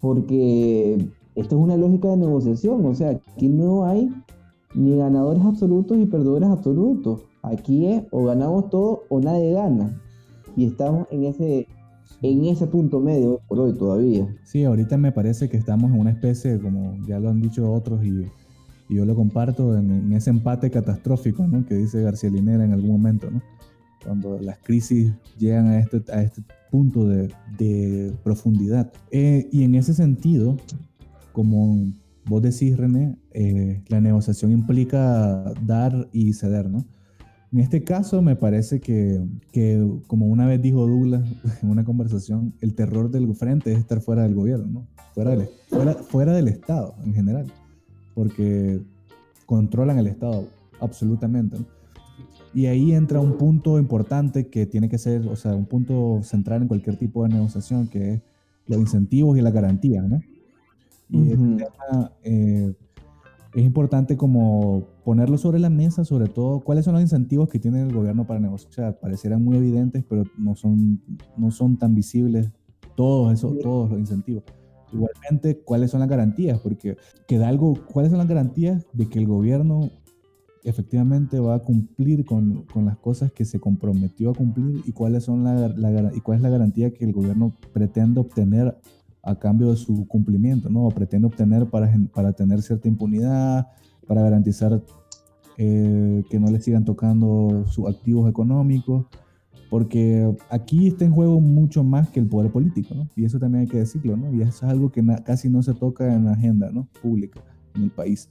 porque esto es una lógica de negociación, o sea, aquí no hay ni ganadores absolutos ni perdedores absolutos. Aquí es o ganamos todo o nadie gana y estamos en ese, en ese punto medio por hoy todavía. Sí, ahorita me parece que estamos en una especie, como ya lo han dicho otros y, y yo lo comparto, en, ese empate catastrófico ¿no? que dice García Linera en algún momento, ¿no? cuando las crisis llegan a este, a este punto de, de profundidad. Eh, y en ese sentido, como vos decís, René, eh, la negociación implica dar y ceder, ¿no? En este caso me parece que, que, como una vez dijo Douglas *laughs* en una conversación, el terror del frente es estar fuera del gobierno, ¿no? fuera, del, fuera, fuera del Estado en general, porque controlan el Estado absolutamente. Y ahí entra un punto importante que tiene que ser, o sea, un punto central en cualquier tipo de negociación, que es los incentivos y la garantía, ¿no? Y uh tema, eh, es importante como ponerlo sobre la mesa, sobre todo cuáles son los incentivos que tiene el gobierno para negociar. Parecieran muy evidentes, pero no son, no son tan visibles todos esos, todos los incentivos. Igualmente, cuáles son las garantías, porque queda algo, cuáles son las garantías de que el gobierno efectivamente va a cumplir con, con las cosas que se comprometió a cumplir y cuáles son la, la, y cuál es la garantía que el gobierno pretende obtener a cambio de su cumplimiento, ¿no? Pretende obtener para, para tener cierta impunidad, para garantizar eh, que no le sigan tocando sus activos económicos, porque aquí está en juego mucho más que el poder político, ¿no? Y eso también hay que decirlo, ¿no? Y eso es algo que casi no se toca en la agenda, ¿no? Pública en el país.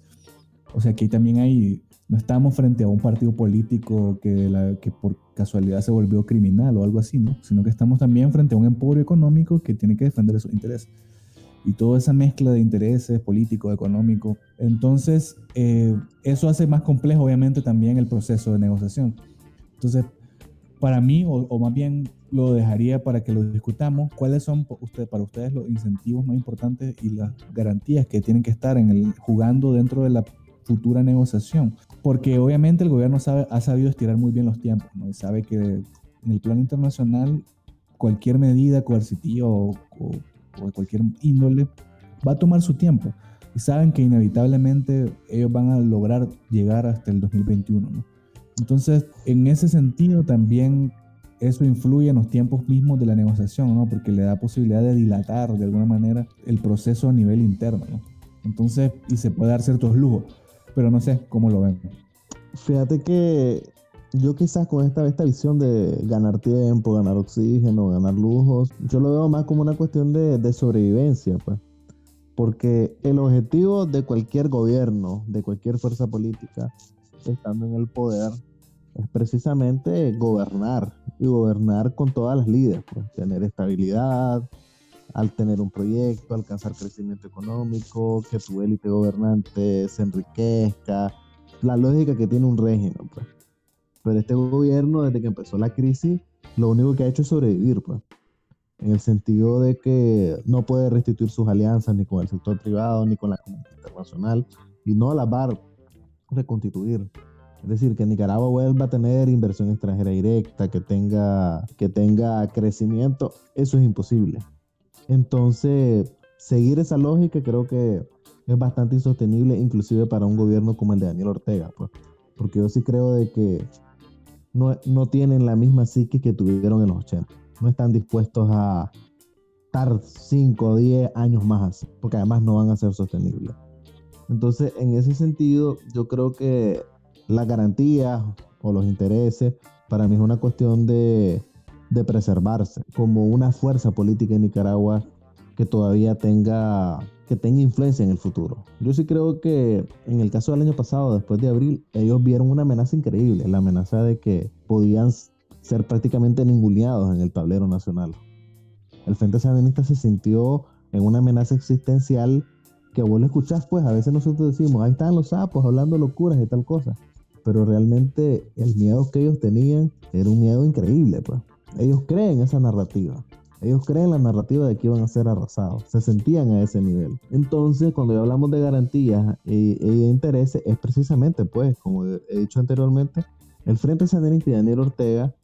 O sea, que también hay, no estamos frente a un partido político que, la, que por casualidad se volvió criminal o algo así, ¿no? Sino que estamos también frente a un emporio económico que tiene que defender sus intereses. Y toda esa mezcla de intereses políticos, económicos. Entonces, eh, eso hace más complejo, obviamente, también el proceso de negociación. Entonces, para mí, o, o más bien lo dejaría para que lo discutamos, cuáles son usted, para ustedes los incentivos más importantes y las garantías que tienen que estar en el, jugando dentro de la futura negociación. Porque obviamente el gobierno sabe, ha sabido estirar muy bien los tiempos, ¿no? sabe que en el plano internacional cualquier medida coercitiva o, de cualquier índole va a tomar su tiempo. Y saben que inevitablemente ellos van a lograr llegar hasta el 2021. ¿no? Entonces, en ese sentido también eso influye en los tiempos mismos de la negociación, ¿no? Porque le da posibilidad de dilatar de alguna manera el proceso a nivel interno, ¿no? Entonces, y se puede dar ciertos lujos, pero no sé cómo lo ven. Fíjate que yo quizás con esta, esta visión de ganar tiempo, ganar oxígeno, ganar lujos, yo lo veo más como una cuestión de, de sobrevivencia, pues. Porque el objetivo de cualquier gobierno, de cualquier fuerza política, estando en el poder, es precisamente gobernar y gobernar con todas las líderes, pues, tener estabilidad, al tener un proyecto, alcanzar crecimiento económico, que tu élite gobernante se enriquezca, la lógica que tiene un régimen, pues. Pero este gobierno, desde que empezó la crisis, lo único que ha hecho es sobrevivir, pues. En el sentido de que no puede restituir sus alianzas ni con el sector privado ni con la comunidad internacional y no las va a reconstituir. Es decir, que Nicaragua vuelva a tener inversión extranjera directa, que tenga, que tenga crecimiento, eso es imposible. Entonces, seguir esa lógica creo que es bastante insostenible, inclusive para un gobierno como el de Daniel Ortega, pues, porque yo sí creo de que no, no tienen la misma psique que tuvieron en los 80. No están dispuestos a estar 5 o 10 años más así, porque además no van a ser sostenibles. Entonces, en ese sentido, yo creo que las garantías o los intereses, para mí es una cuestión de, de preservarse como una fuerza política en Nicaragua que todavía tenga que tenga influencia en el futuro. Yo sí creo que en el caso del año pasado, después de abril, ellos vieron una amenaza increíble, la amenaza de que podían ser prácticamente ninguneados en el tablero nacional. El Frente Sandinista se sintió en una amenaza existencial que vos lo escuchás, pues a veces nosotros decimos, ahí están los sapos hablando locuras y tal cosa pero realmente el miedo que ellos tenían era un miedo increíble, pues. Ellos creen esa narrativa. Ellos creen la narrativa de que iban a ser arrasados. Se sentían a ese nivel. Entonces, cuando hablamos de garantías y, intereses, es precisamente, pues, como he dicho anteriormente, el Frente Sandinista y Daniel Ortega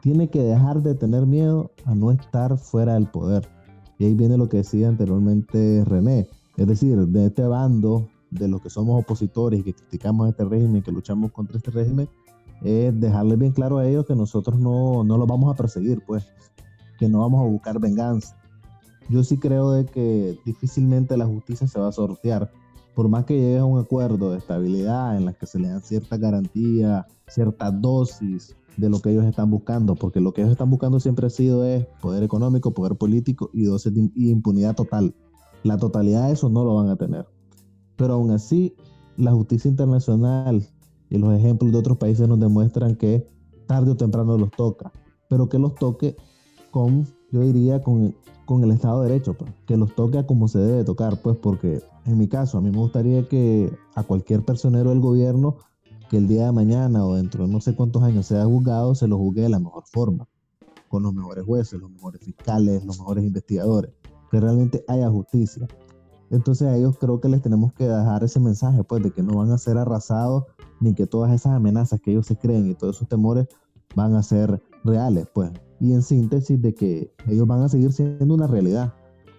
tiene que dejar de tener miedo a no estar fuera del poder. Y ahí viene lo que decía anteriormente René. Es decir, de este bando de los que somos opositores y que criticamos este régimen, que luchamos contra este régimen, es dejarle bien claro a ellos que nosotros no, no los vamos a perseguir, pues, que no vamos a buscar venganza. Yo sí creo de que difícilmente la justicia se va a sortear, por más que llegue a un acuerdo de estabilidad en la que se le dan cierta garantía, cierta dosis de lo que ellos están buscando, porque lo que ellos están buscando siempre ha sido es poder económico, poder político y dosis de impunidad total. La totalidad de eso no lo van a tener. Pero aún así, la justicia internacional y los ejemplos de otros países nos demuestran que tarde o temprano los toca, pero que los toque con, yo diría, con, con el Estado de Derecho, pues, que los toque como se debe tocar, pues porque en mi caso, a mí me gustaría que a cualquier personero del gobierno que el día de mañana o dentro de no sé cuántos años sea juzgado, se lo juzgue de la mejor forma, con los mejores jueces, los mejores fiscales, los mejores investigadores, que realmente haya justicia. Entonces a ellos creo que les tenemos que dejar ese mensaje, pues, de que no van a ser arrasados, ni que todas esas amenazas que ellos se creen y todos esos temores van a ser reales, pues. Y en síntesis de que ellos van a seguir siendo una realidad,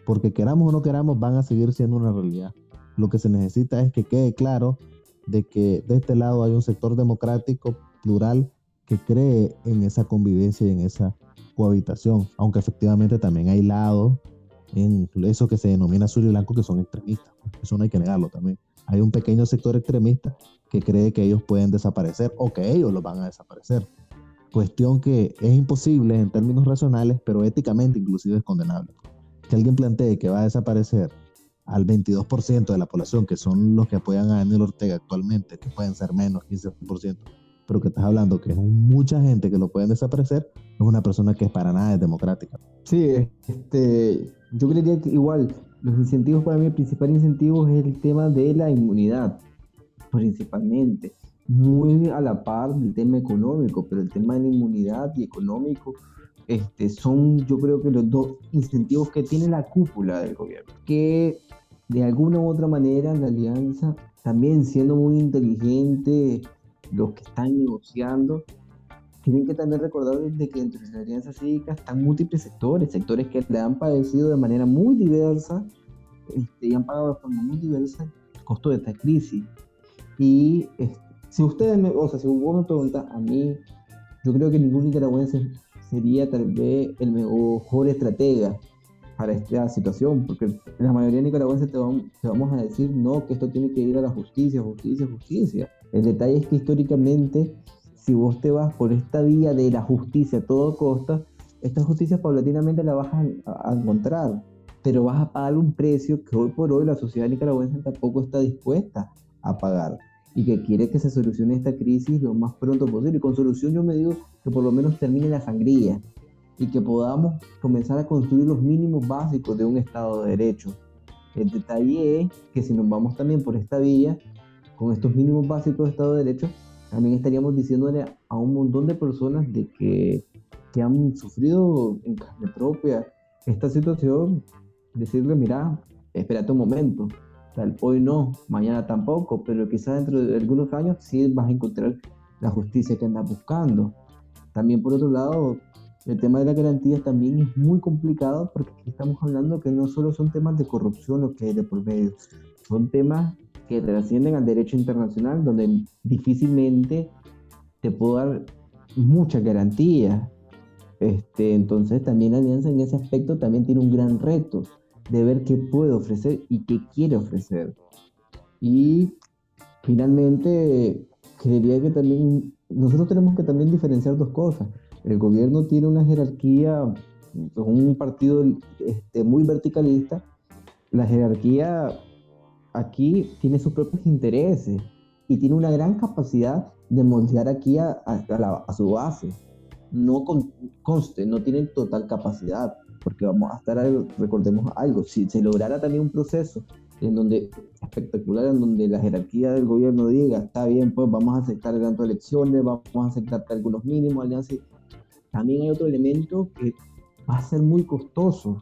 porque queramos o no queramos, van a seguir siendo una realidad. Lo que se necesita es que quede claro de que de este lado hay un sector democrático, plural, que cree en esa convivencia y en esa cohabitación, aunque efectivamente también hay lados en eso que se denomina azul y blanco que son extremistas. Eso no hay que negarlo también. Hay un pequeño sector extremista que cree que ellos pueden desaparecer o que ellos los van a desaparecer. Cuestión que es imposible en términos racionales, pero éticamente inclusive es condenable. Que alguien plantee que va a desaparecer al 22% de la población, que son los que apoyan a Daniel Ortega actualmente, que pueden ser menos, 15%, pero que estás hablando que es mucha gente que lo pueden desaparecer, es una persona que es para nada democrática. Sí, este, yo creería que igual, los incentivos para mí, el principal incentivo es el tema de la inmunidad, principalmente. Muy a la par del tema económico, pero el tema de la inmunidad y económico este, son yo creo que los dos incentivos que tiene la cúpula del gobierno. Que de alguna u otra manera la alianza, también siendo muy inteligente, los que están negociando, tienen que también recordar de que entre las alianzas cívicas están múltiples sectores, sectores que le han padecido de manera muy diversa este, y han pagado de forma muy diversa el costo de esta crisis. Y este, si ustedes me, o sea, si vos me preguntas a mí, yo creo que ningún nicaragüense sería tal vez el mejor estratega para esta situación, porque la mayoría de nicaragüenses te, vamos a decir no, que esto tiene que ir a la justicia, justicia, justicia. El detalle es que históricamente, si vos te vas por esta vía de la justicia a todo costa, esta justicia paulatinamente la vas a, encontrar, pero vas a pagar un precio que hoy por hoy la sociedad nicaragüense tampoco está dispuesta a pagar y que quiere que se solucione esta crisis lo más pronto posible. Y con solución yo me digo que por lo menos termine la sangría y que podamos comenzar a construir los mínimos básicos de un Estado de Derecho. El detalle es que si nos vamos también por esta vía, con estos mínimos básicos de Estado de Derecho, también estaríamos diciéndole a un montón de personas de que, que han sufrido en carne propia esta situación, decirle, mira, espérate un momento, tal, hoy no, mañana tampoco, pero quizás dentro de algunos años sí vas a encontrar la justicia que andas buscando. También por otro lado, el tema de la garantía también es muy complicado porque estamos hablando que no solo son temas de corrupción lo que hay de por medio, son temas que trascienden al derecho internacional donde difícilmente te puedo dar mucha garantía. Este, entonces también la alianza en ese aspecto también tiene un gran reto de ver qué puede ofrecer y qué quiere ofrecer. Y finalmente, creería que también nosotros tenemos que también diferenciar dos cosas. El gobierno tiene una jerarquía, un partido este, muy verticalista. La jerarquía aquí tiene sus propios intereses y tiene una gran capacidad de moldear aquí a, su base. No conste, no tiene total capacidad, porque vamos a estar, recordemos algo, si se lograra también un proceso en donde espectacular, en donde la jerarquía del gobierno diga, está bien, pues vamos a aceptar tanto elecciones, vamos a aceptar algunos mínimos, alianzas, también hay otro elemento que va a ser muy costoso,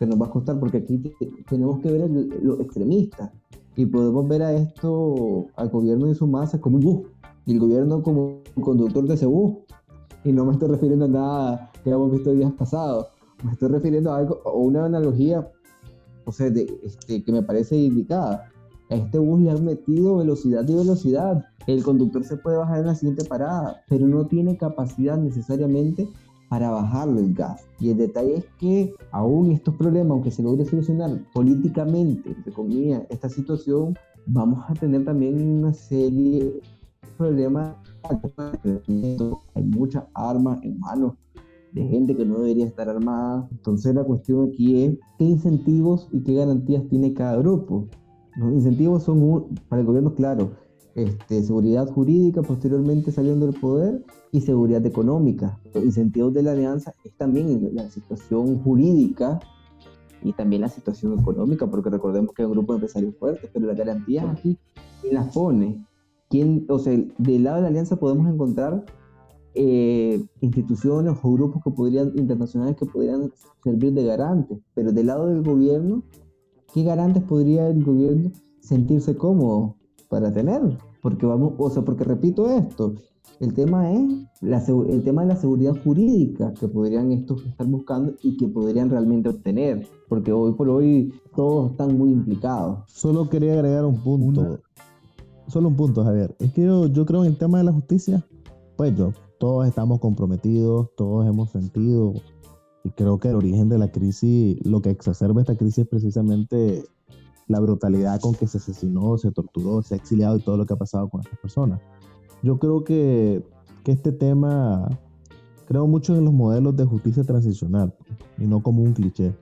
que nos va a costar, porque aquí tenemos que ver lo extremista y podemos ver a esto, al gobierno y su masa como un bus, y el gobierno como un conductor de ese bus. Y no me estoy refiriendo a nada que hemos visto días pasados, me estoy refiriendo a algo, o una analogía, o sea, de, este, que me parece indicada. A este bus le han metido velocidad y velocidad, el conductor se puede bajar en la siguiente parada, pero no tiene capacidad necesariamente para bajarle el gas. Y el detalle es que aún estos problemas, aunque se logre solucionar políticamente, entre comillas, esta situación, vamos a tener también una serie de problemas. Hay muchas armas en manos de gente que no debería estar armada. Entonces la cuestión aquí es qué incentivos y qué garantías tiene cada grupo. Los incentivos son para el gobierno, claro, este, seguridad jurídica posteriormente saliendo del poder y seguridad económica. Los incentivos de la alianza es también la situación jurídica y también la situación económica, porque recordemos que hay un grupo de empresarios fuertes, pero las garantías aquí, ¿quién las pone? ¿Quién, o sea, del lado de la alianza podemos encontrar eh, instituciones o grupos que podrían, internacionales que podrían servir de garantes, pero del lado del gobierno, ¿qué garantes podría el gobierno sentirse cómodo? para tener. Porque vamos, o sea, porque repito esto, el tema es la, el tema de la seguridad jurídica que podrían estos estar buscando y que podrían realmente obtener, porque hoy por hoy todos están muy implicados. Solo quería agregar un punto. Solo un punto, Javier. Es que yo, yo creo en el tema de la justicia, pues yo, todos estamos comprometidos, todos hemos sentido, y creo que el origen de la crisis, lo que exacerba esta crisis es precisamente la brutalidad con que se asesinó, se torturó, se ha exiliado y todo lo que ha pasado con estas personas. Yo creo que, que este tema, creo mucho en los modelos de justicia transicional y no como un cliché,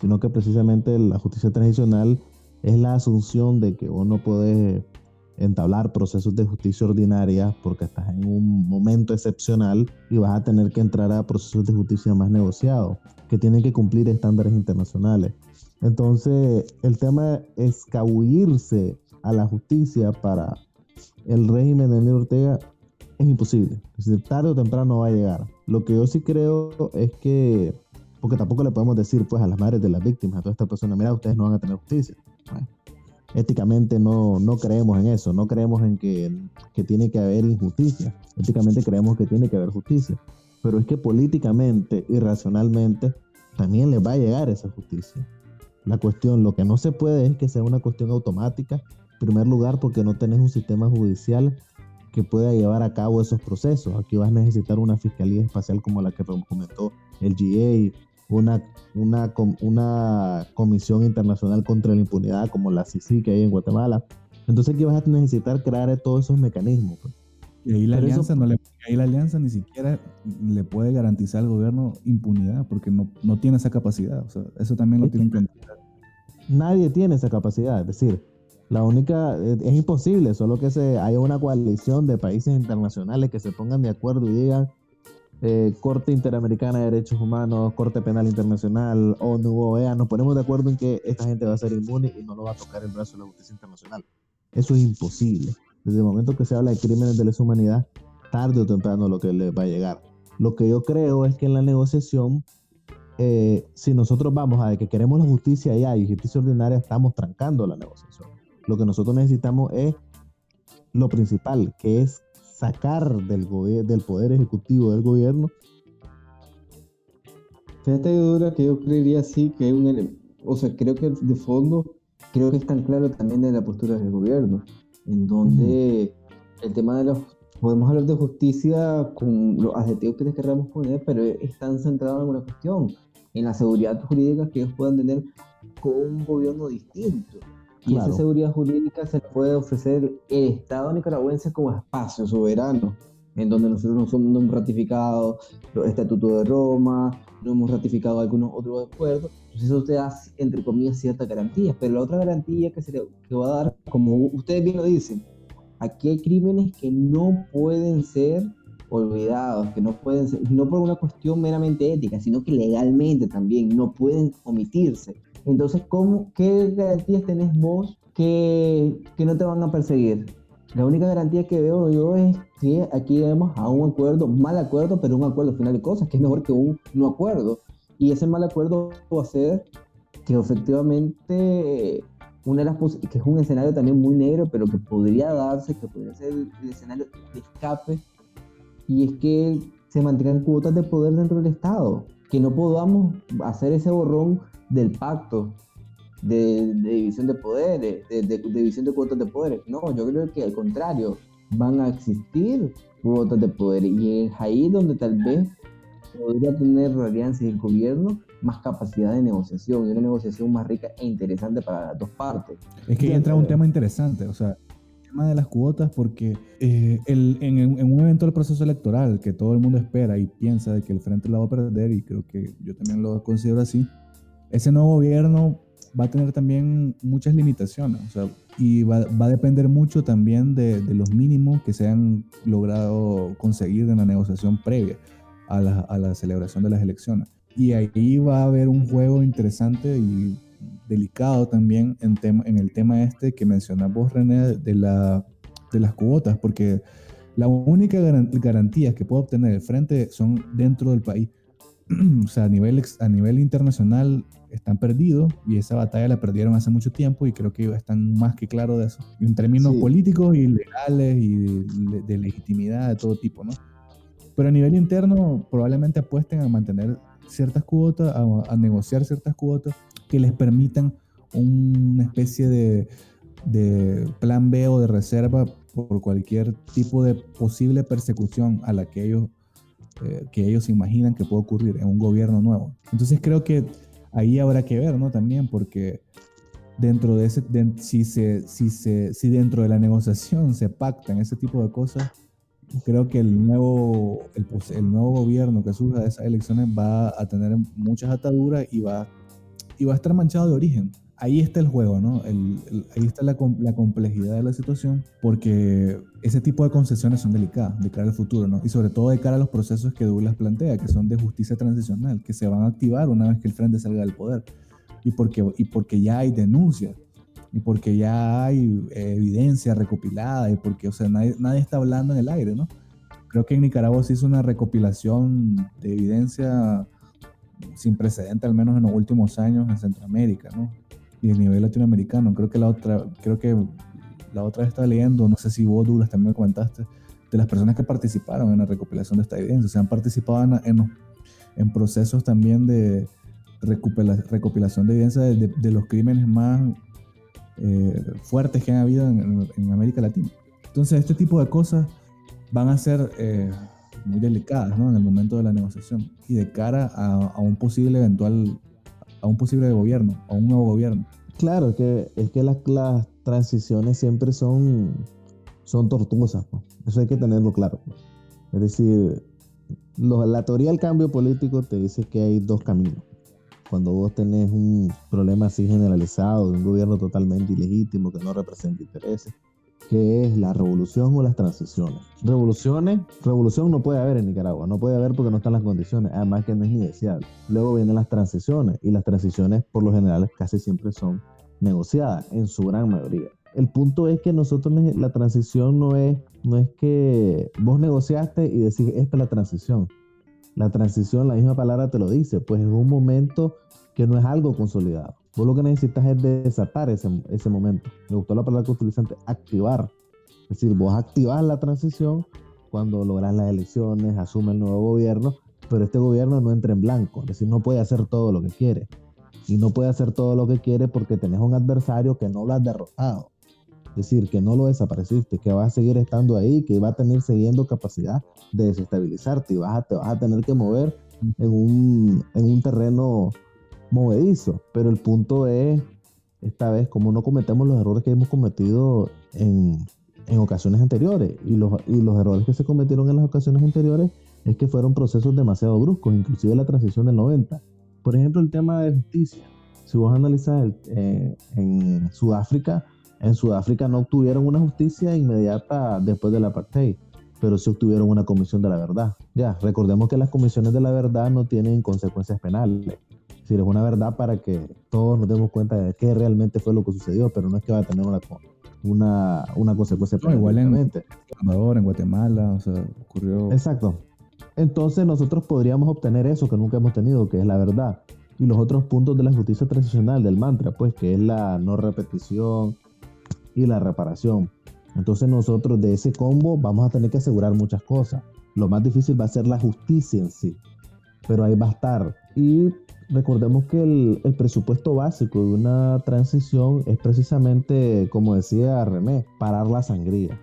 sino que precisamente la justicia transicional es la asunción de que uno puede entablar procesos de justicia ordinaria porque estás en un momento excepcional y vas a tener que entrar a procesos de justicia más negociados, que tienen que cumplir estándares internacionales. Entonces, el tema es escabullirse a la justicia para el régimen de Daniel Ortega es imposible. Es tarde o temprano va a llegar. Lo que yo sí creo es que, porque tampoco le podemos decir pues a las madres de las víctimas, a toda esta persona, mira, ustedes no van a tener justicia. éticamente no, no creemos en eso, no creemos en que, que tiene que haber injusticia. Éticamente creemos que tiene que haber justicia. Pero es que políticamente y racionalmente también les va a llegar esa justicia. La cuestión, lo que no se puede es que sea una cuestión automática. En primer lugar, porque no tenés un sistema judicial que pueda llevar a cabo esos procesos. Aquí vas a necesitar una fiscalía espacial como la que comentó el GA, una, una, una comisión internacional contra la impunidad como la CICI que hay en Guatemala. Entonces aquí vas a necesitar crear todos esos mecanismos. Pues. Y ahí la, alianza no le, ahí la alianza ni siquiera le puede garantizar al gobierno impunidad porque no, no tiene esa capacidad. O sea, eso también lo tienen que entender. Nadie tiene esa capacidad. Es decir, la única, es, imposible, solo que se, haya una coalición de países internacionales que se pongan de acuerdo y digan eh, Corte Interamericana de Derechos Humanos, Corte Penal Internacional, ONU, OEA, nos ponemos de acuerdo en que esta gente va a ser inmune y no lo va a tocar el brazo de la justicia internacional. Eso es imposible. Desde el momento que se habla de crímenes de lesa humanidad, tarde o temprano lo que le va a llegar. Lo que yo creo es que en la negociación, eh, si nosotros vamos a de que queremos la justicia allá y justicia ordinaria, estamos trancando la negociación. Lo que nosotros necesitamos es lo principal, que es sacar del, del poder ejecutivo del gobierno. Fíjate, dura que yo creería sí que un o sea, creo que de fondo, creo que es tan claro también de la postura del gobierno, en donde el tema de los, podemos hablar de justicia con los adjetivos que les queramos poner, pero están centrados en una cuestión, en la seguridad jurídica que ellos puedan tener con un gobierno distinto. Y esa seguridad jurídica se puede ofrecer el Estado nicaragüense como espacio soberano, en donde nosotros no, somos, no hemos ratificado los estatutos de Roma, no hemos ratificado algunos otros acuerdos. Entonces eso te da, entre comillas, ciertas garantías. Pero la otra garantía que, se le, que va a dar, como ustedes bien lo dicen, aquí hay crímenes que no pueden ser olvidados, que no pueden ser, no por una cuestión meramente ética, sino que legalmente también no pueden omitirse. Entonces, ¿cómo, ¿qué garantías tenés vos que, que no te van a perseguir? La única garantía que veo yo es que aquí vemos a un acuerdo, mal acuerdo, pero un acuerdo final de cosas, que es mejor que un no acuerdo. Y ese mal acuerdo va a ser que efectivamente una de las que es un escenario también muy negro, pero que podría darse, que podría ser el, el escenario de escape, y es que se mantengan cuotas de poder dentro del Estado, que no podamos hacer ese borrón del pacto de, división de poderes, de, división de cuotas de poderes. No, yo creo que al contrario, van a existir cuotas de poder y es ahí donde tal vez podría tener la alianza y el gobierno más capacidad de negociación y una negociación más rica e interesante para las dos partes. Es que entra un tema interesante, o sea, el tema de las cuotas, porque eh, el, en, en, un evento del proceso electoral que todo el mundo espera y piensa de que el frente lo va a perder, y creo que yo también lo considero así, ese nuevo gobierno va a tener también muchas limitaciones, o sea, y va, va, a depender mucho también de, de, los mínimos que se han logrado conseguir en la negociación previa a la, a la celebración de las elecciones. Y ahí va a haber un juego interesante y delicado también en, tema, en el tema este que mencionamos, René, de, la, de las cuotas, porque la única garantía que puede obtener el frente son dentro del país. *clears throat* o sea, a nivel, a nivel internacional están perdidos y esa batalla la perdieron hace mucho tiempo y creo que están más que claros de eso. En términos políticos y legales y de, legitimidad de todo tipo, ¿no? Pero a nivel interno probablemente apuesten a mantener ciertas cuotas, a, negociar ciertas cuotas que les permitan una especie de, de plan B o de reserva por cualquier tipo de posible persecución a la que ellos eh, que ellos imaginan que puede ocurrir en un gobierno nuevo. Entonces creo que ahí habrá que ver, ¿no? También porque dentro de ese, si, se, si, se, si dentro de la negociación se pactan ese tipo de cosas, creo que el nuevo, el, nuevo gobierno que surja de esas elecciones va a tener muchas ataduras y va, y va a estar manchado de origen ahí está el juego, ¿no? ahí está la, la, complejidad de la situación, porque ese tipo de concesiones son delicadas de cara al futuro, ¿no? Y sobre todo de cara a los procesos que Douglas plantea, que son de justicia transicional, que se van a activar una vez que el frente salga del poder, y porque, y porque ya hay denuncias, y porque ya hay eh, evidencia recopilada, y porque, o sea, nadie, nadie está hablando en el aire, ¿no? Creo que en Nicaragua se hizo una recopilación de evidencia sin precedente, al menos en los últimos años en Centroamérica, ¿no? Y el nivel latinoamericano. Creo que la otra, creo que la otra vez estaba leyendo, no sé si vos, Douglas, también me comentaste, de las personas que participaron en la recopilación de esta evidencia. O sea, han participado en, en, procesos también de recopilación de evidencia de, los crímenes más eh, fuertes que han habido en, América Latina. Entonces, este tipo de cosas van a ser eh, muy delicadas ¿no? en el momento de la negociación y de cara a, un posible eventual, a un posible gobierno, a un nuevo gobierno. Claro, que, es que las, las transiciones siempre son, son tortuosas, eso hay que tenerlo claro. Es decir, la teoría del cambio político te dice que hay dos caminos. Cuando vos tenés un problema así generalizado de un gobierno totalmente ilegítimo que no representa intereses, que es la revolución o las transiciones. Revoluciones, revolución no puede haber en Nicaragua, no puede haber porque no están las condiciones, además que no es ni deseable. Luego vienen las transiciones y las transiciones por lo general casi siempre son negociadas en su gran mayoría. El punto es que nosotros la transición no es, no es que vos negociaste y decís, esta es la transición. La transición, la misma palabra te lo dice, pues es un momento que no es algo consolidado. Vos lo que necesitas es desatar ese, ese momento. Me gustó la palabra que utilizante, activar. Es decir, vos activas la transición cuando logras las elecciones, asume el nuevo gobierno, pero este gobierno no entra en blanco, es decir, no puede hacer todo lo que quiere. Y no puede hacer todo lo que quiere porque tenés un adversario que no lo has derrotado. Es decir, que no lo desapareciste, que va a seguir estando ahí, que va a tener siguiendo capacidad de desestabilizarte y vas te vas a tener que mover en un, en un terreno movedizo. Pero el punto es, esta vez, como no cometemos los errores que hemos cometido en, en ocasiones anteriores. Y los, y los errores que se cometieron en las ocasiones anteriores es que fueron procesos demasiado bruscos, inclusive la transición del 90. Por ejemplo, el tema de justicia. Si vos analizas el, eh, en Sudáfrica, en Sudáfrica no obtuvieron una justicia inmediata después del apartheid, pero sí obtuvieron una comisión de la verdad. Ya, recordemos que las comisiones de la verdad no tienen consecuencias penales. Decir, es una verdad para que todos nos demos cuenta de qué realmente fue lo que sucedió, pero no es que va a tener una, una, una consecuencia penal. igual en Salvador, en Guatemala, o sea, ocurrió. Exacto. Entonces nosotros podríamos obtener eso que nunca hemos tenido, que es la verdad. Y los otros puntos de la justicia transicional, del mantra, pues, que es la no repetición, y la reparación. Entonces nosotros de ese combo vamos a tener que asegurar muchas cosas. Lo más difícil va a ser la justicia en sí, pero ahí va a estar. Y recordemos que el, el presupuesto básico de una transición es precisamente, como decía René, parar la sangría.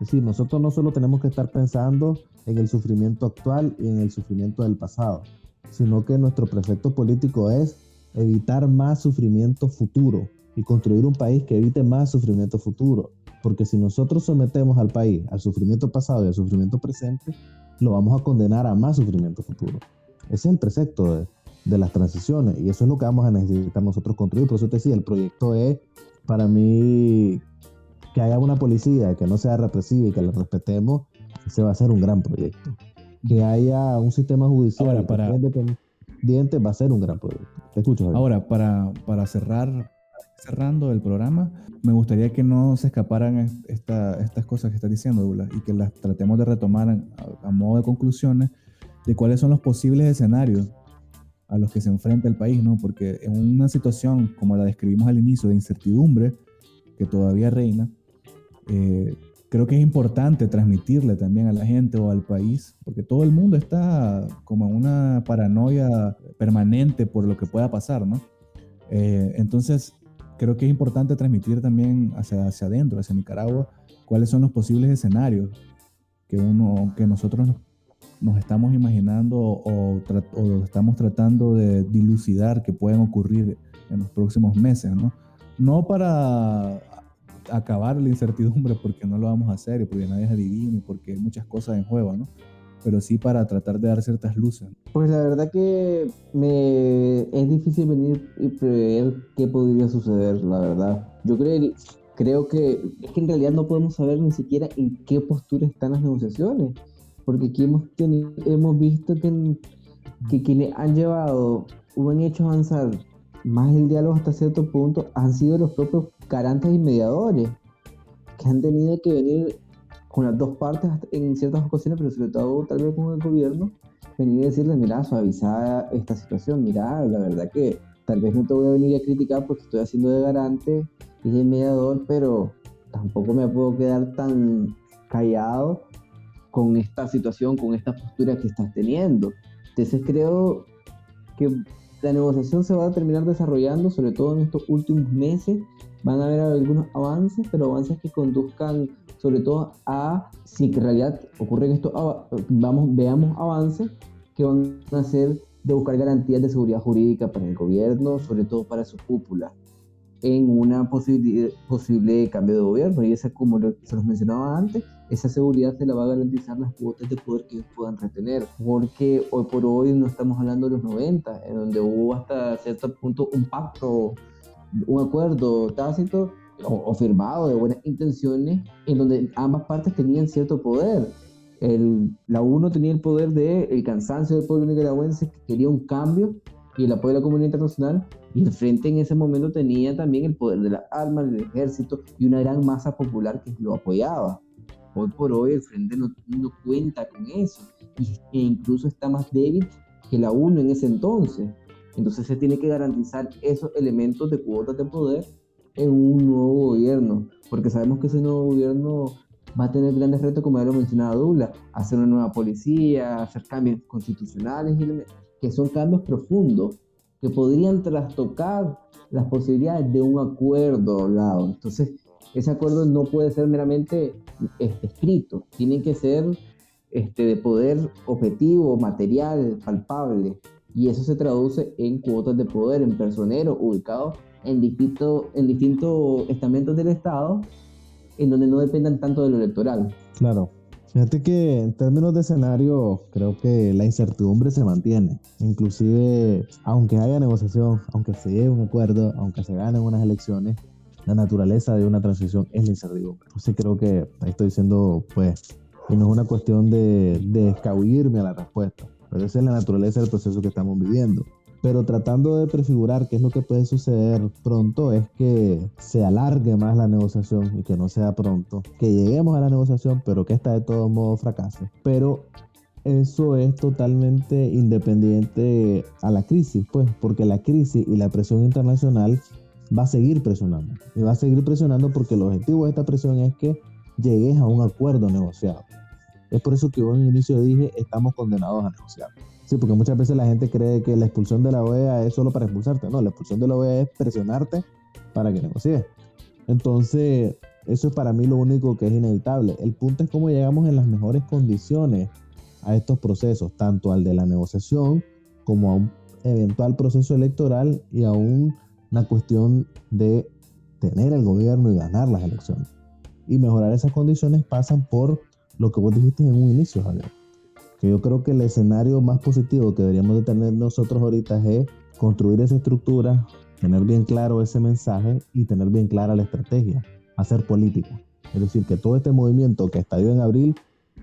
Es decir, nosotros no solo tenemos que estar pensando en el sufrimiento actual y en el sufrimiento del pasado, sino que nuestro precepto político es evitar más sufrimiento futuro, y construir un país que evite más sufrimiento futuro. Porque si nosotros sometemos al país al sufrimiento pasado y al sufrimiento presente, lo vamos a condenar a más sufrimiento futuro. Ese es el precepto de, de las transiciones y eso es lo que vamos a necesitar nosotros construir. Por eso te decía, el proyecto es para mí que haya una policía que no sea represiva y que la respetemos, ese va a ser un gran proyecto. Que haya un sistema judicial para... independiente va a ser un gran proyecto. Te escucho. Ahora, para, para cerrar cerrando el programa, me gustaría que no se escaparan estas cosas que estás diciendo, Douglas, y que las tratemos de retomar a, modo de conclusiones de cuáles son los posibles escenarios a los que se enfrenta el país, ¿no? Porque en una situación como la describimos al inicio de incertidumbre que todavía reina, eh, creo que es importante transmitirle también a la gente o al país, porque todo el mundo está como en una paranoia permanente por lo que pueda pasar, ¿no? Eh, entonces, creo que es importante transmitir también hacia, hacia adentro, hacia Nicaragua, cuáles son los posibles escenarios que, uno, que nosotros nos, estamos imaginando o, o, estamos tratando de dilucidar que pueden ocurrir en los próximos meses, ¿no? No para acabar la incertidumbre, porque no lo vamos a hacer y porque nadie es adivino y porque hay muchas cosas en juego, ¿no? pero sí para tratar de dar ciertas luces. Pues la verdad que me es difícil venir y prever qué podría suceder, la verdad. Yo creo, creo que es que en realidad no podemos saber ni siquiera en qué postura están las negociaciones, porque aquí hemos, tenido, hemos visto que, que quienes han llevado o han hecho avanzar más el diálogo hasta cierto punto han sido los propios garantes y mediadores que han tenido que venir con las dos partes en ciertas ocasiones, pero sobre todo tal vez con el gobierno, venir a decirle, mira, suaviza esta situación, mira, la verdad que tal vez no te voy a venir a criticar porque estoy haciendo de garante y de mediador, pero tampoco me puedo quedar tan callado con esta situación, con esta postura que estás teniendo. Entonces creo que la negociación se va a terminar desarrollando, sobre todo en estos últimos meses. Van a haber algunos avances, pero avances que conduzcan sobre todo a si en realidad ocurre esto, ah, vamos, veamos avances que van a ser de buscar garantías de seguridad jurídica para el gobierno, sobre todo para su cúpula, en una posible, cambio de gobierno. Y esa, como se los mencionaba antes, esa seguridad se la va a garantizar las cuotas de poder que ellos puedan retener. Porque hoy por hoy no estamos hablando de los 90, en donde hubo hasta cierto punto un pacto, un acuerdo tácito o, firmado de buenas intenciones, en donde ambas partes tenían cierto poder. El, la UNO tenía el poder de el cansancio del pueblo nicaragüense que quería un cambio y el apoyo de la comunidad internacional y el frente en ese momento tenía también el poder de las armas, del ejército y una gran masa popular que lo apoyaba. Hoy por hoy el frente no, no cuenta con eso e incluso está más débil que la UNO en ese entonces. Entonces se tiene que garantizar esos elementos de cuotas de poder en un nuevo gobierno, porque sabemos que ese nuevo gobierno va a tener grandes retos, como ya lo mencionaba Douglas, hacer una nueva policía, hacer cambios constitucionales, que son cambios profundos, que podrían trastocar las posibilidades de un acuerdo hablado. Entonces, ese acuerdo no puede ser meramente este, escrito, tiene que ser este, de poder objetivo, material, palpable, y eso se traduce en cuotas de poder, en personeros ubicados en, distintos en distintos estamentos del Estado, en donde no dependan tanto de lo electoral. Claro. Fíjate que en términos de escenario, creo que la incertidumbre se mantiene. Inclusive, aunque haya negociación, aunque se llegue un acuerdo, aunque se ganen unas elecciones, la naturaleza de una transición es la incertidumbre. Entonces creo que ahí estoy diciendo, pues, no es una cuestión de, de a la respuesta, pero esa es la naturaleza del proceso que estamos viviendo pero tratando de prefigurar qué es lo que puede suceder pronto es que se alargue más la negociación y que no sea pronto, que lleguemos a la negociación, pero que esta de todos modos fracase. Pero eso es totalmente independiente a la crisis, pues, porque la crisis y la presión internacional va a seguir presionando. Y va a seguir presionando porque el objetivo de esta presión es que llegues a un acuerdo negociado. Es por eso que yo en el inicio dije, estamos condenados a negociar. Sí, porque muchas veces la gente cree que la expulsión de la OEA es solo para expulsarte. No, la expulsión de la OEA es presionarte para que negocies. Entonces, eso es para mí lo único que es inevitable. El punto es cómo llegamos en las mejores condiciones a estos procesos, tanto al de la negociación como a un eventual proceso electoral y a una cuestión de tener el gobierno y ganar las elecciones. Y mejorar esas condiciones pasan por lo que vos dijiste en un inicio, Javier yo creo que el escenario más positivo que deberíamos de tener nosotros ahorita es construir esa estructura, tener bien claro ese mensaje y tener bien clara la estrategia, hacer política. Es decir, que todo este movimiento que estalló en abril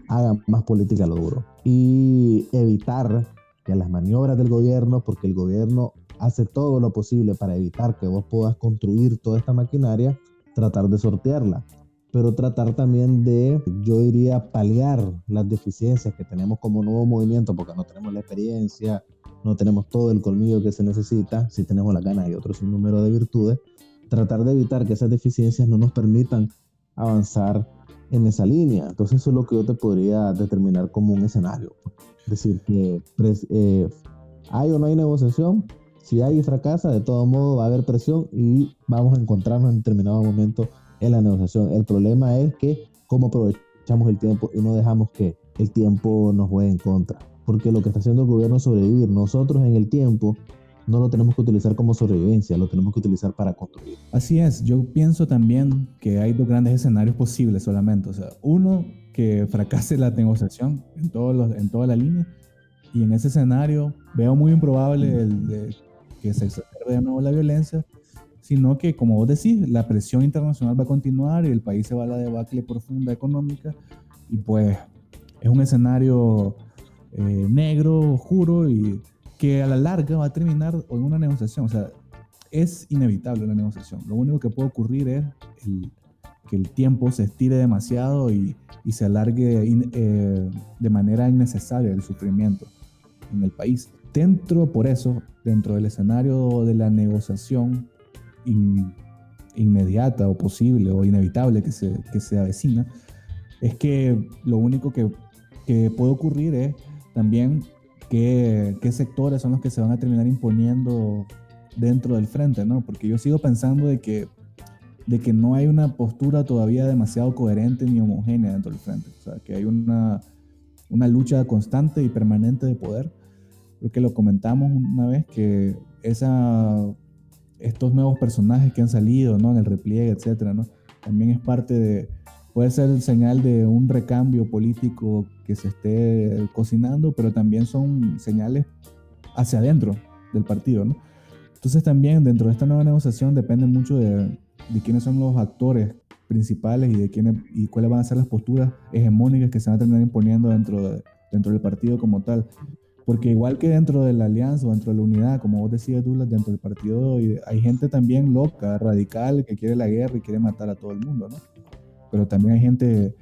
haga más política lo duro y evitar que las maniobras del gobierno, porque el gobierno hace todo lo posible para evitar que vos puedas construir toda esta maquinaria, tratar de sortearla pero tratar también de, yo diría, paliar las deficiencias que tenemos como nuevo movimiento, porque no tenemos la experiencia, no tenemos todo el colmillo que se necesita, si tenemos la ganas y otro número de virtudes, tratar de evitar que esas deficiencias no nos permitan avanzar en esa línea. Entonces eso es lo que yo te podría determinar como un escenario. Es decir, que eh, hay o no hay negociación, si hay y fracasa, de todo modo va a haber presión y vamos a encontrarnos en determinado momento en la negociación. El problema es que cómo aprovechamos el tiempo y no dejamos que el tiempo nos juegue en contra. Porque lo que está haciendo el gobierno es sobrevivir. Nosotros en el tiempo no lo tenemos que utilizar como sobrevivencia, lo tenemos que utilizar para construir. Así es, yo pienso también que hay dos grandes escenarios posibles solamente. O sea, uno, que fracase la negociación en, todos los, en toda la línea. Y en ese escenario veo muy improbable el de que se exacerbe de nuevo la violencia sino que, como vos decís, la presión internacional va a continuar y el país se va a la debacle profunda económica y pues es un escenario eh, negro, juro, y que a la larga va a terminar en una negociación. O sea, es inevitable la negociación. Lo único que puede ocurrir es que el tiempo se estire demasiado y, y se alargue eh, de manera innecesaria el sufrimiento en el país. Dentro, por eso, dentro del escenario de la negociación, inmediata o posible o inevitable que se, que se avecina, es que lo único que, que puede ocurrir es también qué, qué, sectores son los que se van a terminar imponiendo dentro del frente, ¿no? Porque yo sigo pensando de que de que no hay una postura todavía demasiado coherente ni homogénea dentro del frente. O sea, que hay una, una lucha constante y permanente de poder. Creo que lo comentamos una vez que esa, estos nuevos personajes que han salido ¿no? en el repliegue, etcétera, ¿no? también es parte de, puede ser señal de un recambio político que se esté cocinando, pero también son señales hacia adentro del partido. ¿no? Entonces también dentro de esta nueva negociación depende mucho de, de quiénes son los actores principales y de quiénes y cuáles van a ser las posturas hegemónicas que se van a terminar imponiendo dentro, de, dentro del partido como tal. Porque igual que dentro de la alianza o dentro de la unidad, como vos decías, Douglas, dentro del partido hay gente también loca, radical, que quiere la guerra y quiere matar a todo el mundo, ¿no? Pero también hay gente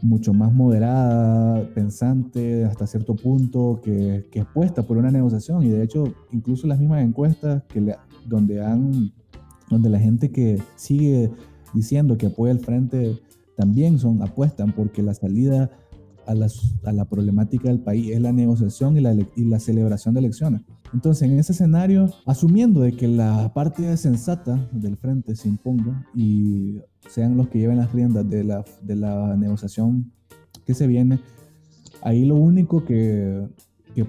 mucho más moderada, pensante hasta cierto punto, que, que es puesta por una negociación. Y de hecho, incluso las mismas encuestas que donde han donde la gente que sigue diciendo que apoya el frente también son apuestan porque la salida a, la problemática del país es la negociación y la, celebración de elecciones. Entonces, en ese escenario, asumiendo de que la parte sensata del frente se imponga y sean los que lleven las riendas de la, negociación que se viene, ahí lo único que,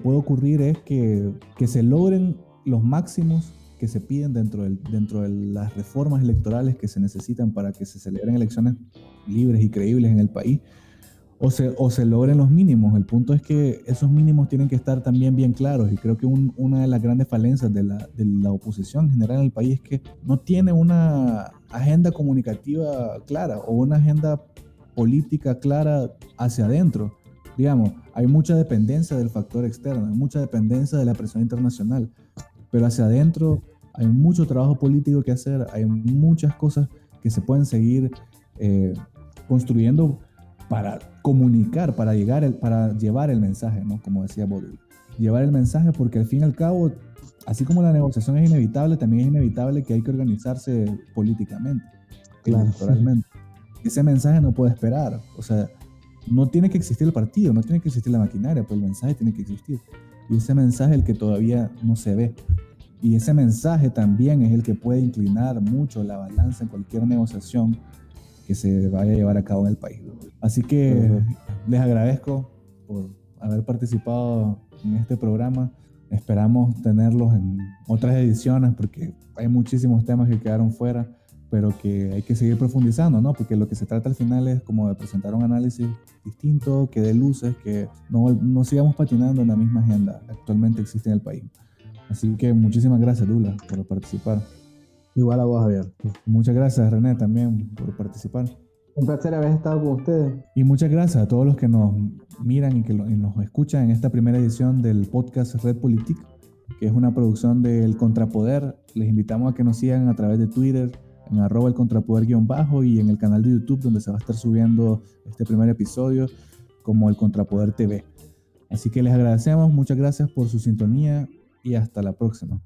puede ocurrir es que, se logren los máximos que se piden dentro de las reformas electorales que se necesitan para que se celebren elecciones libres y creíbles en el país, o se, logren los mínimos. El punto es que esos mínimos tienen que estar también bien claros y creo que una de las grandes falencias de la, de la oposición en general en el país es que no tiene una agenda comunicativa clara o una agenda política clara hacia adentro. Digamos, hay mucha dependencia del factor externo, hay mucha dependencia de la presión internacional, pero hacia adentro hay mucho trabajo político que hacer, hay muchas cosas que se pueden seguir eh, construyendo para comunicar, para, llegar el, para llevar el mensaje, ¿no? Como decía Baudrillard. Llevar el mensaje porque al fin y al cabo, así como la negociación es inevitable, también es inevitable que hay que organizarse políticamente, electoralmente. Ese mensaje no puede esperar. O sea, no tiene que existir el partido, no tiene que existir la maquinaria, pero el mensaje tiene que existir. Y ese mensaje es el que todavía no se ve. Y ese mensaje también es el que puede inclinar mucho la balanza en cualquier negociación que se vaya a llevar a cabo en el país. Así que les agradezco por haber participado en este programa. Esperamos tenerlos en otras ediciones porque hay muchísimos temas que quedaron fuera, pero que hay que seguir profundizando, ¿no? Porque lo que se trata al final es como de presentar un análisis distinto, que dé luces, que no, no sigamos patinando en la misma agenda que actualmente existe en el país. Así que muchísimas gracias, Lula, por participar. Igual a vos, Javier. Muchas gracias, René, también por participar. Un placer haber estado con ustedes. Y muchas gracias a todos los que nos miran y que nos escuchan en esta primera edición del podcast Red Politique, que es una producción del Contrapoder. Les invitamos a que nos sigan a través de Twitter, en arroba el contrapoder-bajo y en el canal de YouTube donde se va a estar subiendo este primer episodio como el Contrapoder TV. Así que les agradecemos, muchas gracias por su sintonía y hasta la próxima.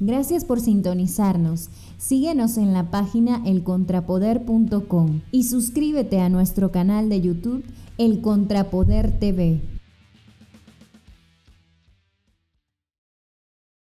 Gracias por sintonizarnos. Síguenos en la página elcontrapoder.com y suscríbete a nuestro canal de YouTube El Contrapoder TV.